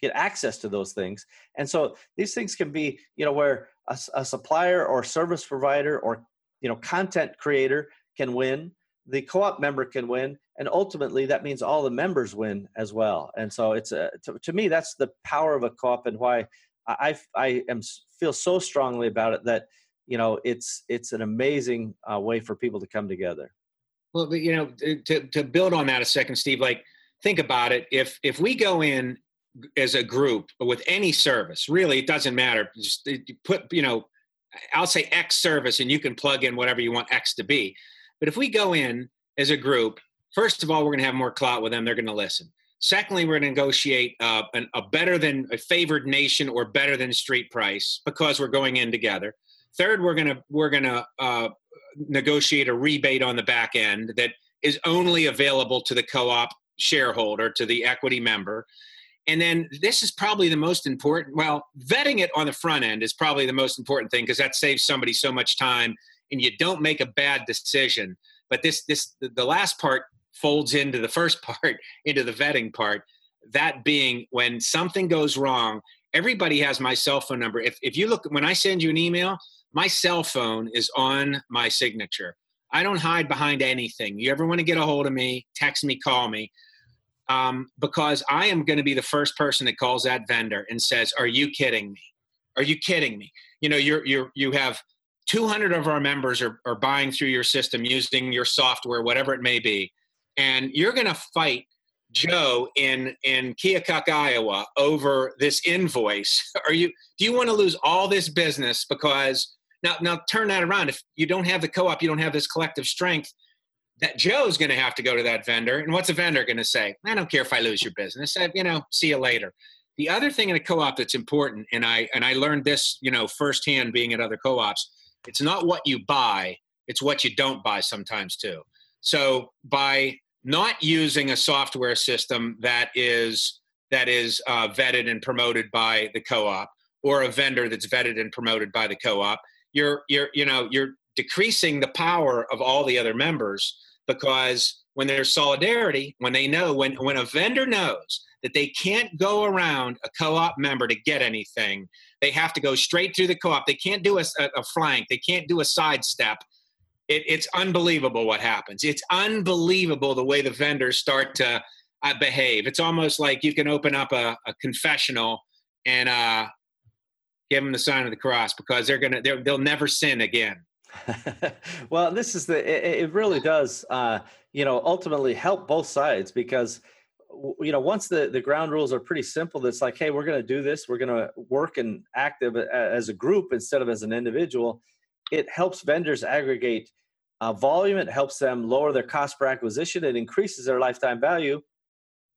get access to those things and so these things can be you know where a, a supplier or service provider or you know content creator can win the co-op member can win and ultimately that means all the members win as well and so it's a to, to me that's the power of a co-op and why I I am feel so strongly about it that you know it's it's an amazing uh, way for people to come together. Well, you know, to to build on that a second, Steve. Like, think about it. If if we go in as a group with any service, really, it doesn't matter. Just put you know, I'll say X service, and you can plug in whatever you want X to be. But if we go in as a group, first of all, we're going to have more clout with them. They're going to listen. Secondly, we're going to negotiate uh, an, a better than a favored nation or better than street price because we're going in together. Third, we're going to we're going to uh, negotiate a rebate on the back end that is only available to the co-op shareholder, to the equity member. And then this is probably the most important. Well, vetting it on the front end is probably the most important thing because that saves somebody so much time, and you don't make a bad decision. But this this the last part folds into the first part, into the vetting part. That being when something goes wrong, everybody has my cell phone number. If, if you look, when I send you an email, my cell phone is on my signature. I don't hide behind anything. You ever want to get a hold of me, text me, call me. Um, because I am going to be the first person that calls that vendor and says, "Are you kidding me? Are you kidding me? You know, you're you you have 200 of our members are, are buying through your system using your software, whatever it may be and you're going to fight Joe in in Keokuk, Iowa, over this invoice. Are you? Do you want to lose all this business because now now turn that around? If you don't have the co-op, you don't have this collective strength. That Joe's going to have to go to that vendor, and what's a vendor going to say? I don't care if I lose your business. I, you know, see you later. The other thing in a co-op that's important, and I and I learned this, you know, firsthand being at other co-ops. It's not what you buy; it's what you don't buy sometimes too. So by not using a software system that is that is uh, vetted and promoted by the co-op or a vendor that's vetted and promoted by the co-op you're you're you know you're decreasing the power of all the other members because when there's solidarity when they know when when a vendor knows that they can't go around a co-op member to get anything they have to go straight through the co-op they can't do a, a flank they can't do a sidestep it, it's unbelievable what happens. It's unbelievable the way the vendors start to uh, behave. It's almost like you can open up a, a confessional and uh, give them the sign of the cross because they're gonna they will never sin again. Well, this is the it, it really does uh, you know ultimately help both sides because you know once the the ground rules are pretty simple it's like hey we're going to do this we're going to work and active as a group instead of as an individual it helps vendors aggregate uh, volume. It helps them lower their cost per acquisition. It increases their lifetime value.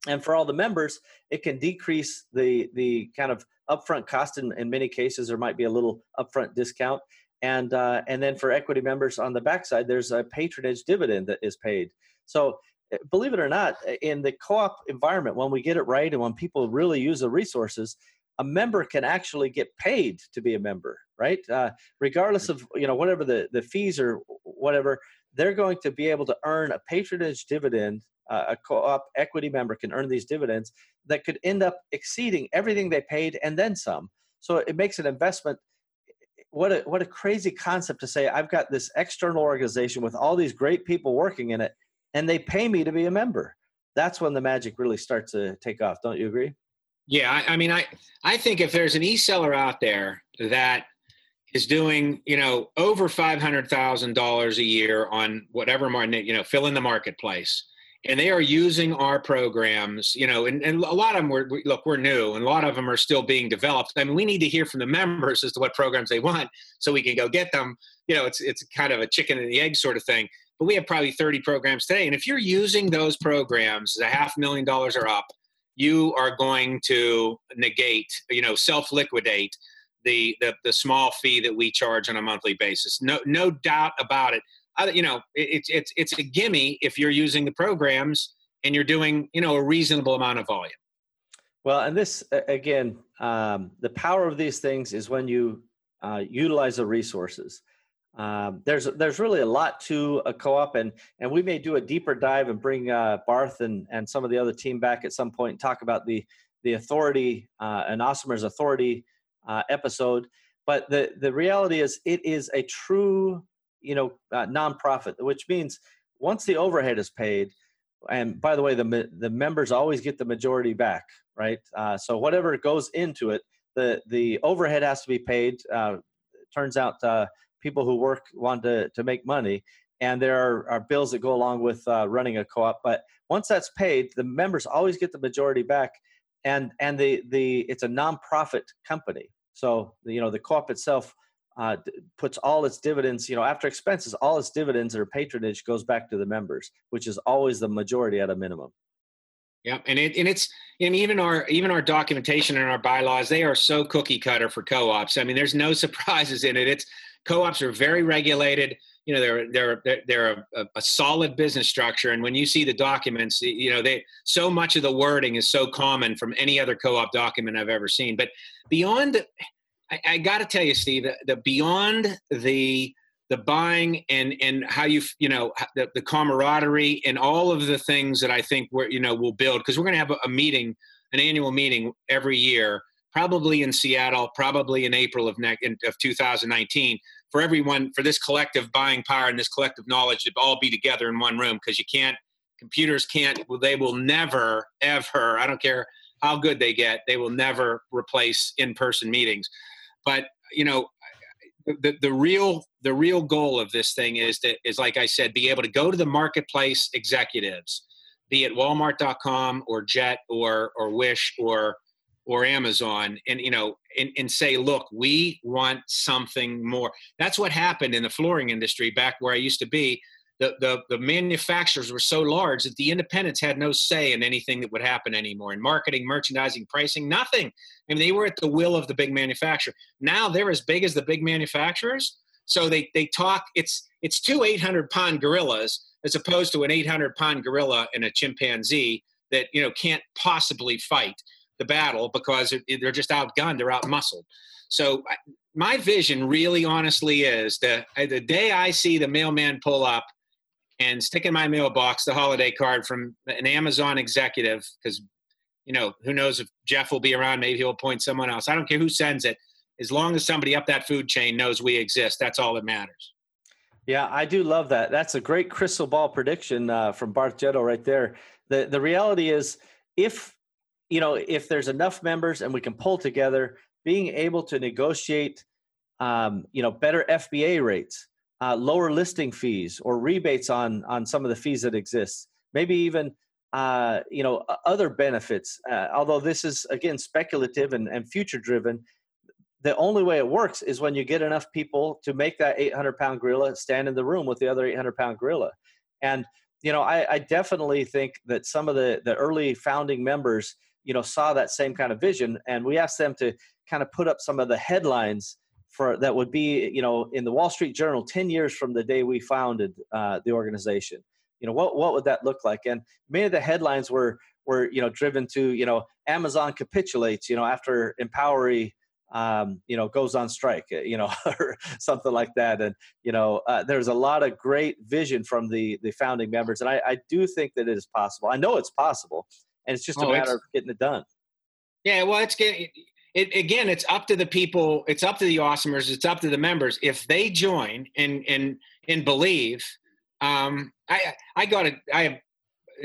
And for all the members, it can decrease the the kind of upfront cost. In, in many cases, there might be a little upfront discount. And uh, and then for equity members on the backside, there's a patronage dividend that is paid. So eh, believe it or not, in the co-op environment, when we get it right and when people really use the resources, a member can actually get paid to be a member right uh, regardless of you know whatever the, the fees or whatever they're going to be able to earn a patronage dividend uh, a co-op equity member can earn these dividends that could end up exceeding everything they paid and then some so it makes an investment what a what a crazy concept to say i've got this external organization with all these great people working in it and they pay me to be a member. That's when the magic really starts to take off don't you agree? Yeah, I, I, mean, I I think if there's an e-seller out there that is doing, you know, over five hundred thousand dollars a year on whatever market, you know, fill in the marketplace, and they are using our programs you know and, and a lot of them were look we're new and a lot of them are still being developed. I mean we need to hear from the members as to what programs they want so we can go get them. You know it's it's kind of a chicken and the egg sort of thing but we have probably 30 programs today and if you're using those programs the half million dollars are up you are going to negate you know self liquidate the, the the small fee that we charge on a monthly basis. No no doubt about it you know, it's it's it's a gimme if you're using the programs and you're doing you know a reasonable amount of volume. Well, and this again, um, the power of these things is when you uh, utilize the resources. Um, there's there's really a lot to a co-op, and and we may do a deeper dive and bring uh, Barth and and some of the other team back at some point and talk about the the authority uh, and Awesomer's authority uh, episode. But the the reality is, it is a true you know uh, nonprofit, which means once the overhead is paid, and by the way, the the members always get the majority back, right? Uh, so whatever goes into it, the the overhead has to be paid. Uh, turns out uh, people who work want to to make money, and there are, are bills that go along with uh, running a co-op. But once that's paid, the members always get the majority back, and and the the it's a nonprofit company. So you know the co-op itself uh, puts all its dividends, you know, after expenses, all its dividends or patronage goes back to the members, which is always the majority at a minimum. Yeah, and it and it's and even our even our documentation and our bylaws they are so cookie cutter for co-ops. I mean, there's no surprises in it. It's co-ops are very regulated. You know, they're they're they're a, a solid business structure, and when you see the documents, you know, they so much of the wording is so common from any other co-op document I've ever seen. But beyond I, I got to tell you, Steve, the, beyond the the buying and and how you you know the, the camaraderie and all of the things that I think we're you know we'll build because we're going to have a, a meeting, an annual meeting every year, probably in Seattle, probably in April of next of 2019 for everyone for this collective buying power and this collective knowledge to all be together in one room because you can't computers can't they will never ever i don't care how good they get they will never replace in-person meetings but you know, the, the real the real goal of this thing is that is like I said, be able to go to the marketplace executives, be it Walmart.com or Jet or or Wish or or Amazon, and you know, and, and say, look, we want something more. That's what happened in the flooring industry back where I used to be the, the, the manufacturers were so large that the independents had no say in anything that would happen anymore. In marketing merchandising pricing nothing. I mean, they were at the will of the big manufacturer. Now they're as big as the big manufacturers so they, they talk it's it's two 800 pound gorillas as opposed to an 800 pound gorilla and a chimpanzee that you know can't possibly fight the battle because they're just outgunned they're outmuscled. So my vision really honestly is that uh, the day i see the mailman pull up and stick in my mailbox the holiday card from an Amazon executive because you know who knows if Jeff will be around maybe he'll appoint someone else. I don't care who sends it as long as somebody up that food chain knows we exist that's all that matters. Yeah I do love that. That's a great crystal ball prediction uh, from Barth Getto right there. The the reality is if you know if there's enough members and we can pull together being able to negotiate um, you know better FBA rates uh, lower listing fees or rebates on on some of the fees that exist. Maybe even uh, you know other benefits uh, although this is again speculative and, and future driven the only way it works is when you get enough people to make that 800 pound gorilla stand in the room with the other 800 pound gorilla. And you know I, I definitely think that some of the the early founding members you know saw that same kind of vision and we asked them to kind of put up some of the headlines for that would be you know in the Wall Street Journal 10 years from the day we founded uh, the organization. You know what what would that look like? And many of the headlines were were you know driven to you know Amazon capitulates you know after Empowery um, you know goes on strike uh, you know or something like that. And you know uh, there's a lot of great vision from the the founding members. And I, I do think that it is possible. I know it's possible. And it's just a oh, matter of getting it done. Yeah well it's getting it, again, it's up to the people. It's up to the awesomers. It's up to the members. If they join and and and believe, um, I I got a I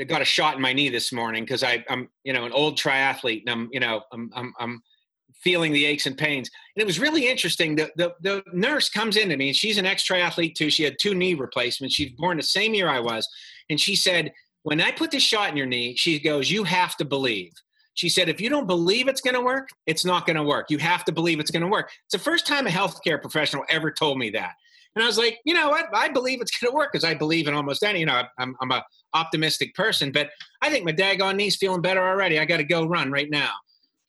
got a shot in my knee this morning because I'm you know an old triathlete and I'm you know I'm I'm, I'm feeling the aches and pains. And it was really interesting. The, the, the nurse comes in to me, and she's an ex triathlete too. She had two knee replacements. She's born the same year I was. And she said, when I put this shot in your knee, she goes, You have to believe. She said, If you don't believe it's going to work, it's not going to work. You have to believe it's going to work. It's the first time a healthcare professional ever told me that. And I was like, you know what? I believe it's going to work because I believe in almost any. You know, I'm, I'm a optimistic person, but I think my daggone knee's feeling better already. I got to go run right now.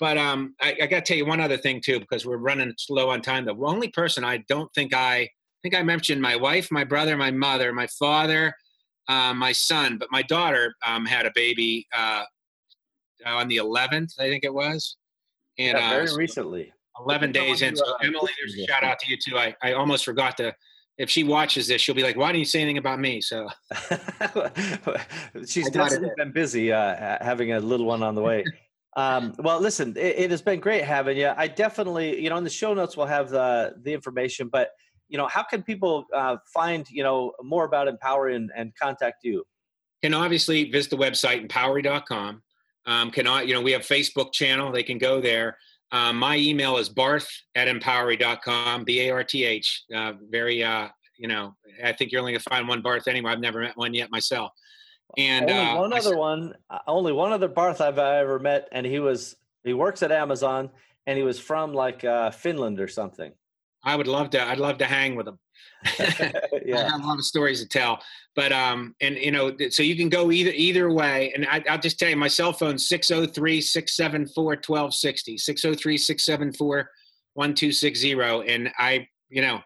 But um, I, I got to tell you one other thing too, because we're running slow on time. The only person I don't think I, I think I mentioned my wife, my brother, my mother, my father, uh, my son, but my daughter um, had a baby uh, on the 11th, I think it was. And yeah, very uh, recently. 11 days in. So Emily, there's a shout out to you too. I, I almost forgot to if she watches this, she'll be like, "Why didn't you say anything about me?" So she's been busy uh, having a little one on the way. um, well, listen, it, it, has been great having you. I definitely, you know, in the show notes we'll have the the information, but you know, how can people uh, find you know more about Empowery and, and contact you? Can obviously visit the website empowery.com. Um, can I, you know, we have Facebook channel. They can go there. Um, my email is barth at empowery.com, B A R T H. Uh, very, uh, you know, I think you're only going to find one Barth anyway. I've never met one yet myself. And only uh, one other one, uh, only one other Barth I've ever met, and he was he works at Amazon, and he was from like uh, Finland or something. I would love to. I'd love to hang with him. yeah. I have a lot of stories to tell. But um, and you know, so you can go either either way. And I, will just tell you, my cell phone 603-674-1260, 603-674-1260. And I, you know,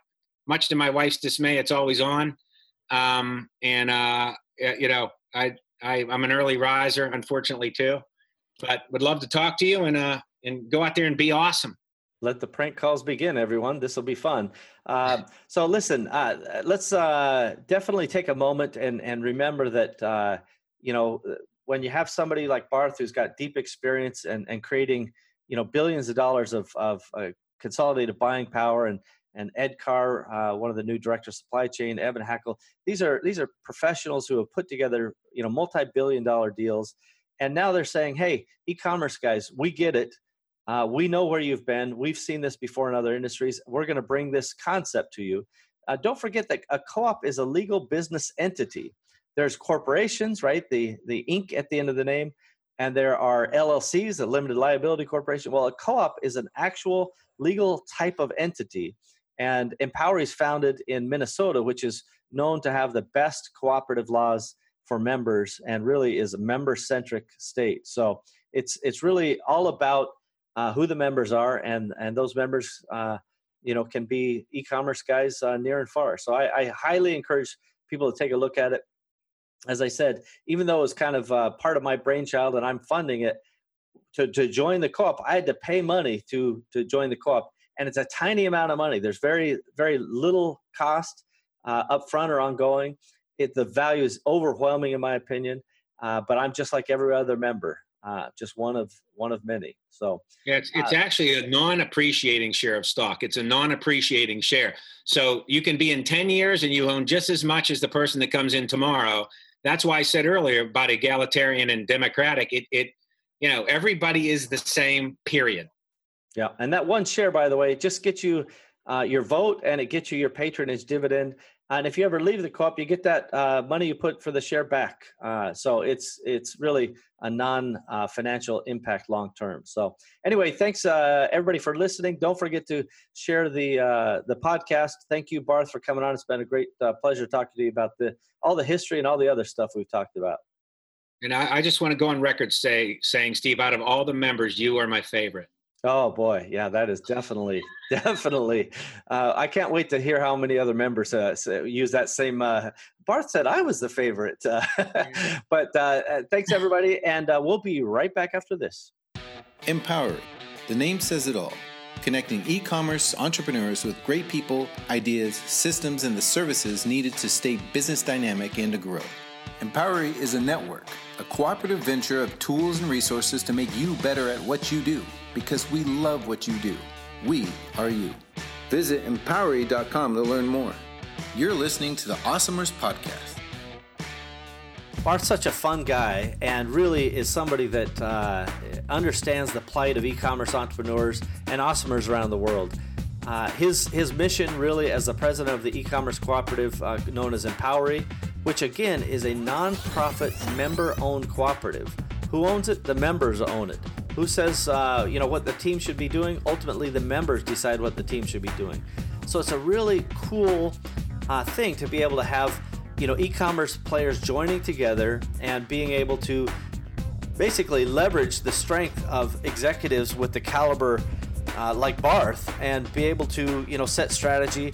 much to my wife's dismay, it's always on. Um, and uh, you know, I, I I'm an early riser, unfortunately too. But would love to talk to you and uh and go out there and be awesome let the prank calls begin everyone. This will be fun. Uh, so listen uh, let's uh, definitely take a moment and, and remember that uh, you know when you have somebody like barth who's got deep experience and, and creating you know billions of dollars of, of uh, consolidated buying power and and ed carr uh, one of the new director of supply chain evan hackel these are these are professionals who have put together you know multi-billion dollar deals. And now they're saying hey e-commerce guys we get it uh, we know where you've been. We've seen this before in other industries. We're going to bring this concept to you. Uh, don't forget that a co-op is a legal business entity. There's corporations, right? The the Inc. at the end of the name, and there are LLCs, a limited liability corporation. Well, a co-op is an actual legal type of entity, and Empowery is founded in Minnesota, which is known to have the best cooperative laws for members, and really is a member-centric state. So it's it's really all about uh, who the members are, and and those members, uh, you know, can be e-commerce guys uh, near and far. So I, I, highly encourage people to take a look at it. As I said, even though it was kind of uh, part of my brainchild and I'm funding it, to, to join the co-op, I had to pay money to to join the co-op, and it's a tiny amount of money. There's very very little cost uh, upfront or ongoing. It the value is overwhelming in my opinion. Uh, but I'm just like every other member uh, just one of one of many. So yeah, it's, it's uh, actually a non-appreciating share of stock. It's a non-appreciating share. So you can be in ten years and you own just as much as the person that comes in tomorrow. That's why I said earlier about egalitarian and democratic. It it you know everybody is the same. Period. Yeah, and that one share, by the way, just gets you uh, your vote and it gets you your patronage dividend. And if you ever leave the co-op, you get that uh, money you put for the share back. Uh, so it's it's really a non-financial uh, impact long term. So anyway, thanks uh, everybody for listening. Don't forget to share the uh, the podcast. Thank you, Barth, for coming on. It's been a great uh, pleasure talking to you about the all the history and all the other stuff we've talked about. And I, I just want to go on record say saying, Steve, out of all the members, you are my favorite. Oh boy, yeah, that is definitely, definitely. Uh, I can't wait to hear how many other members uh, use that same. Uh, Barth said I was the favorite, uh, but uh, uh, thanks everybody, and we'll be right back after this. Empowery, the name says it all. Connecting e-commerce entrepreneurs with great people, ideas, systems, and the services needed to stay business dynamic and to grow. Empowery is a network, a cooperative venture of tools and resources to make you better at what you do because we love what you do. We are you. Visit empowery.com to learn more. You're listening to the Awesomers Podcast. Barth's such a fun guy and really is somebody that uh, understands the plight of e commerce entrepreneurs and awesomers around the world. Uh, his, his mission, really, as the president of the e commerce cooperative uh, known as Empowery, which again is a nonprofit member owned cooperative. Who owns it? The members own it. Who says, uh, you know, what the team should be doing? Ultimately, the members decide what the team should be doing. So it's a really cool uh, thing to be able to have, you know, e-commerce players joining together and being able to basically leverage the strength of executives with the caliber uh, like Barth and be able to you know set strategy,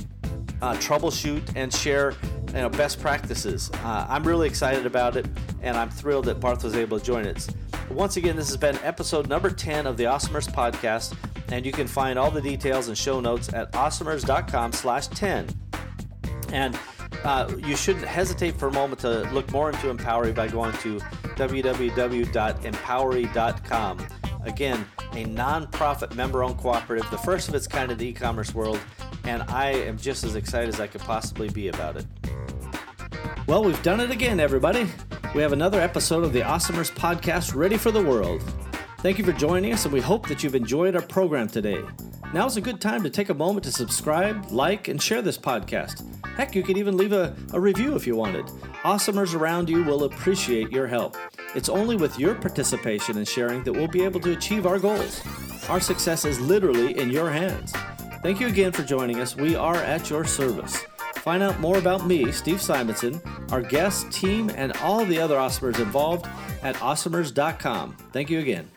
uh, troubleshoot, and share you know best practices. Uh, I'm really excited about it, and I'm thrilled that Barth was able to join us. Once again, this has been episode number 10 of the Awesomers podcast, and you can find all the details and show notes at awesomers.com slash 10. And uh, you shouldn't hesitate for a moment to look more into Empowery by going to www.empowery.com. Again, a nonprofit member owned cooperative, the first of its kind in the e commerce world, and I am just as excited as I could possibly be about it. Well, we've done it again, everybody. We have another episode of the Awesomers podcast ready for the world. Thank you for joining us, and we hope that you've enjoyed our program today. Now is a good time to take a moment to subscribe, like, and share this podcast. Heck, you could even leave a, a review if you wanted. Awesomers around you will appreciate your help. It's only with your participation and sharing that we'll be able to achieve our goals. Our success is literally in your hands. Thank you again for joining us. We are at your service. Find out more about me, Steve Simonson, our guest, team, and all the other Awesomers involved at awesomers.com. Thank you again.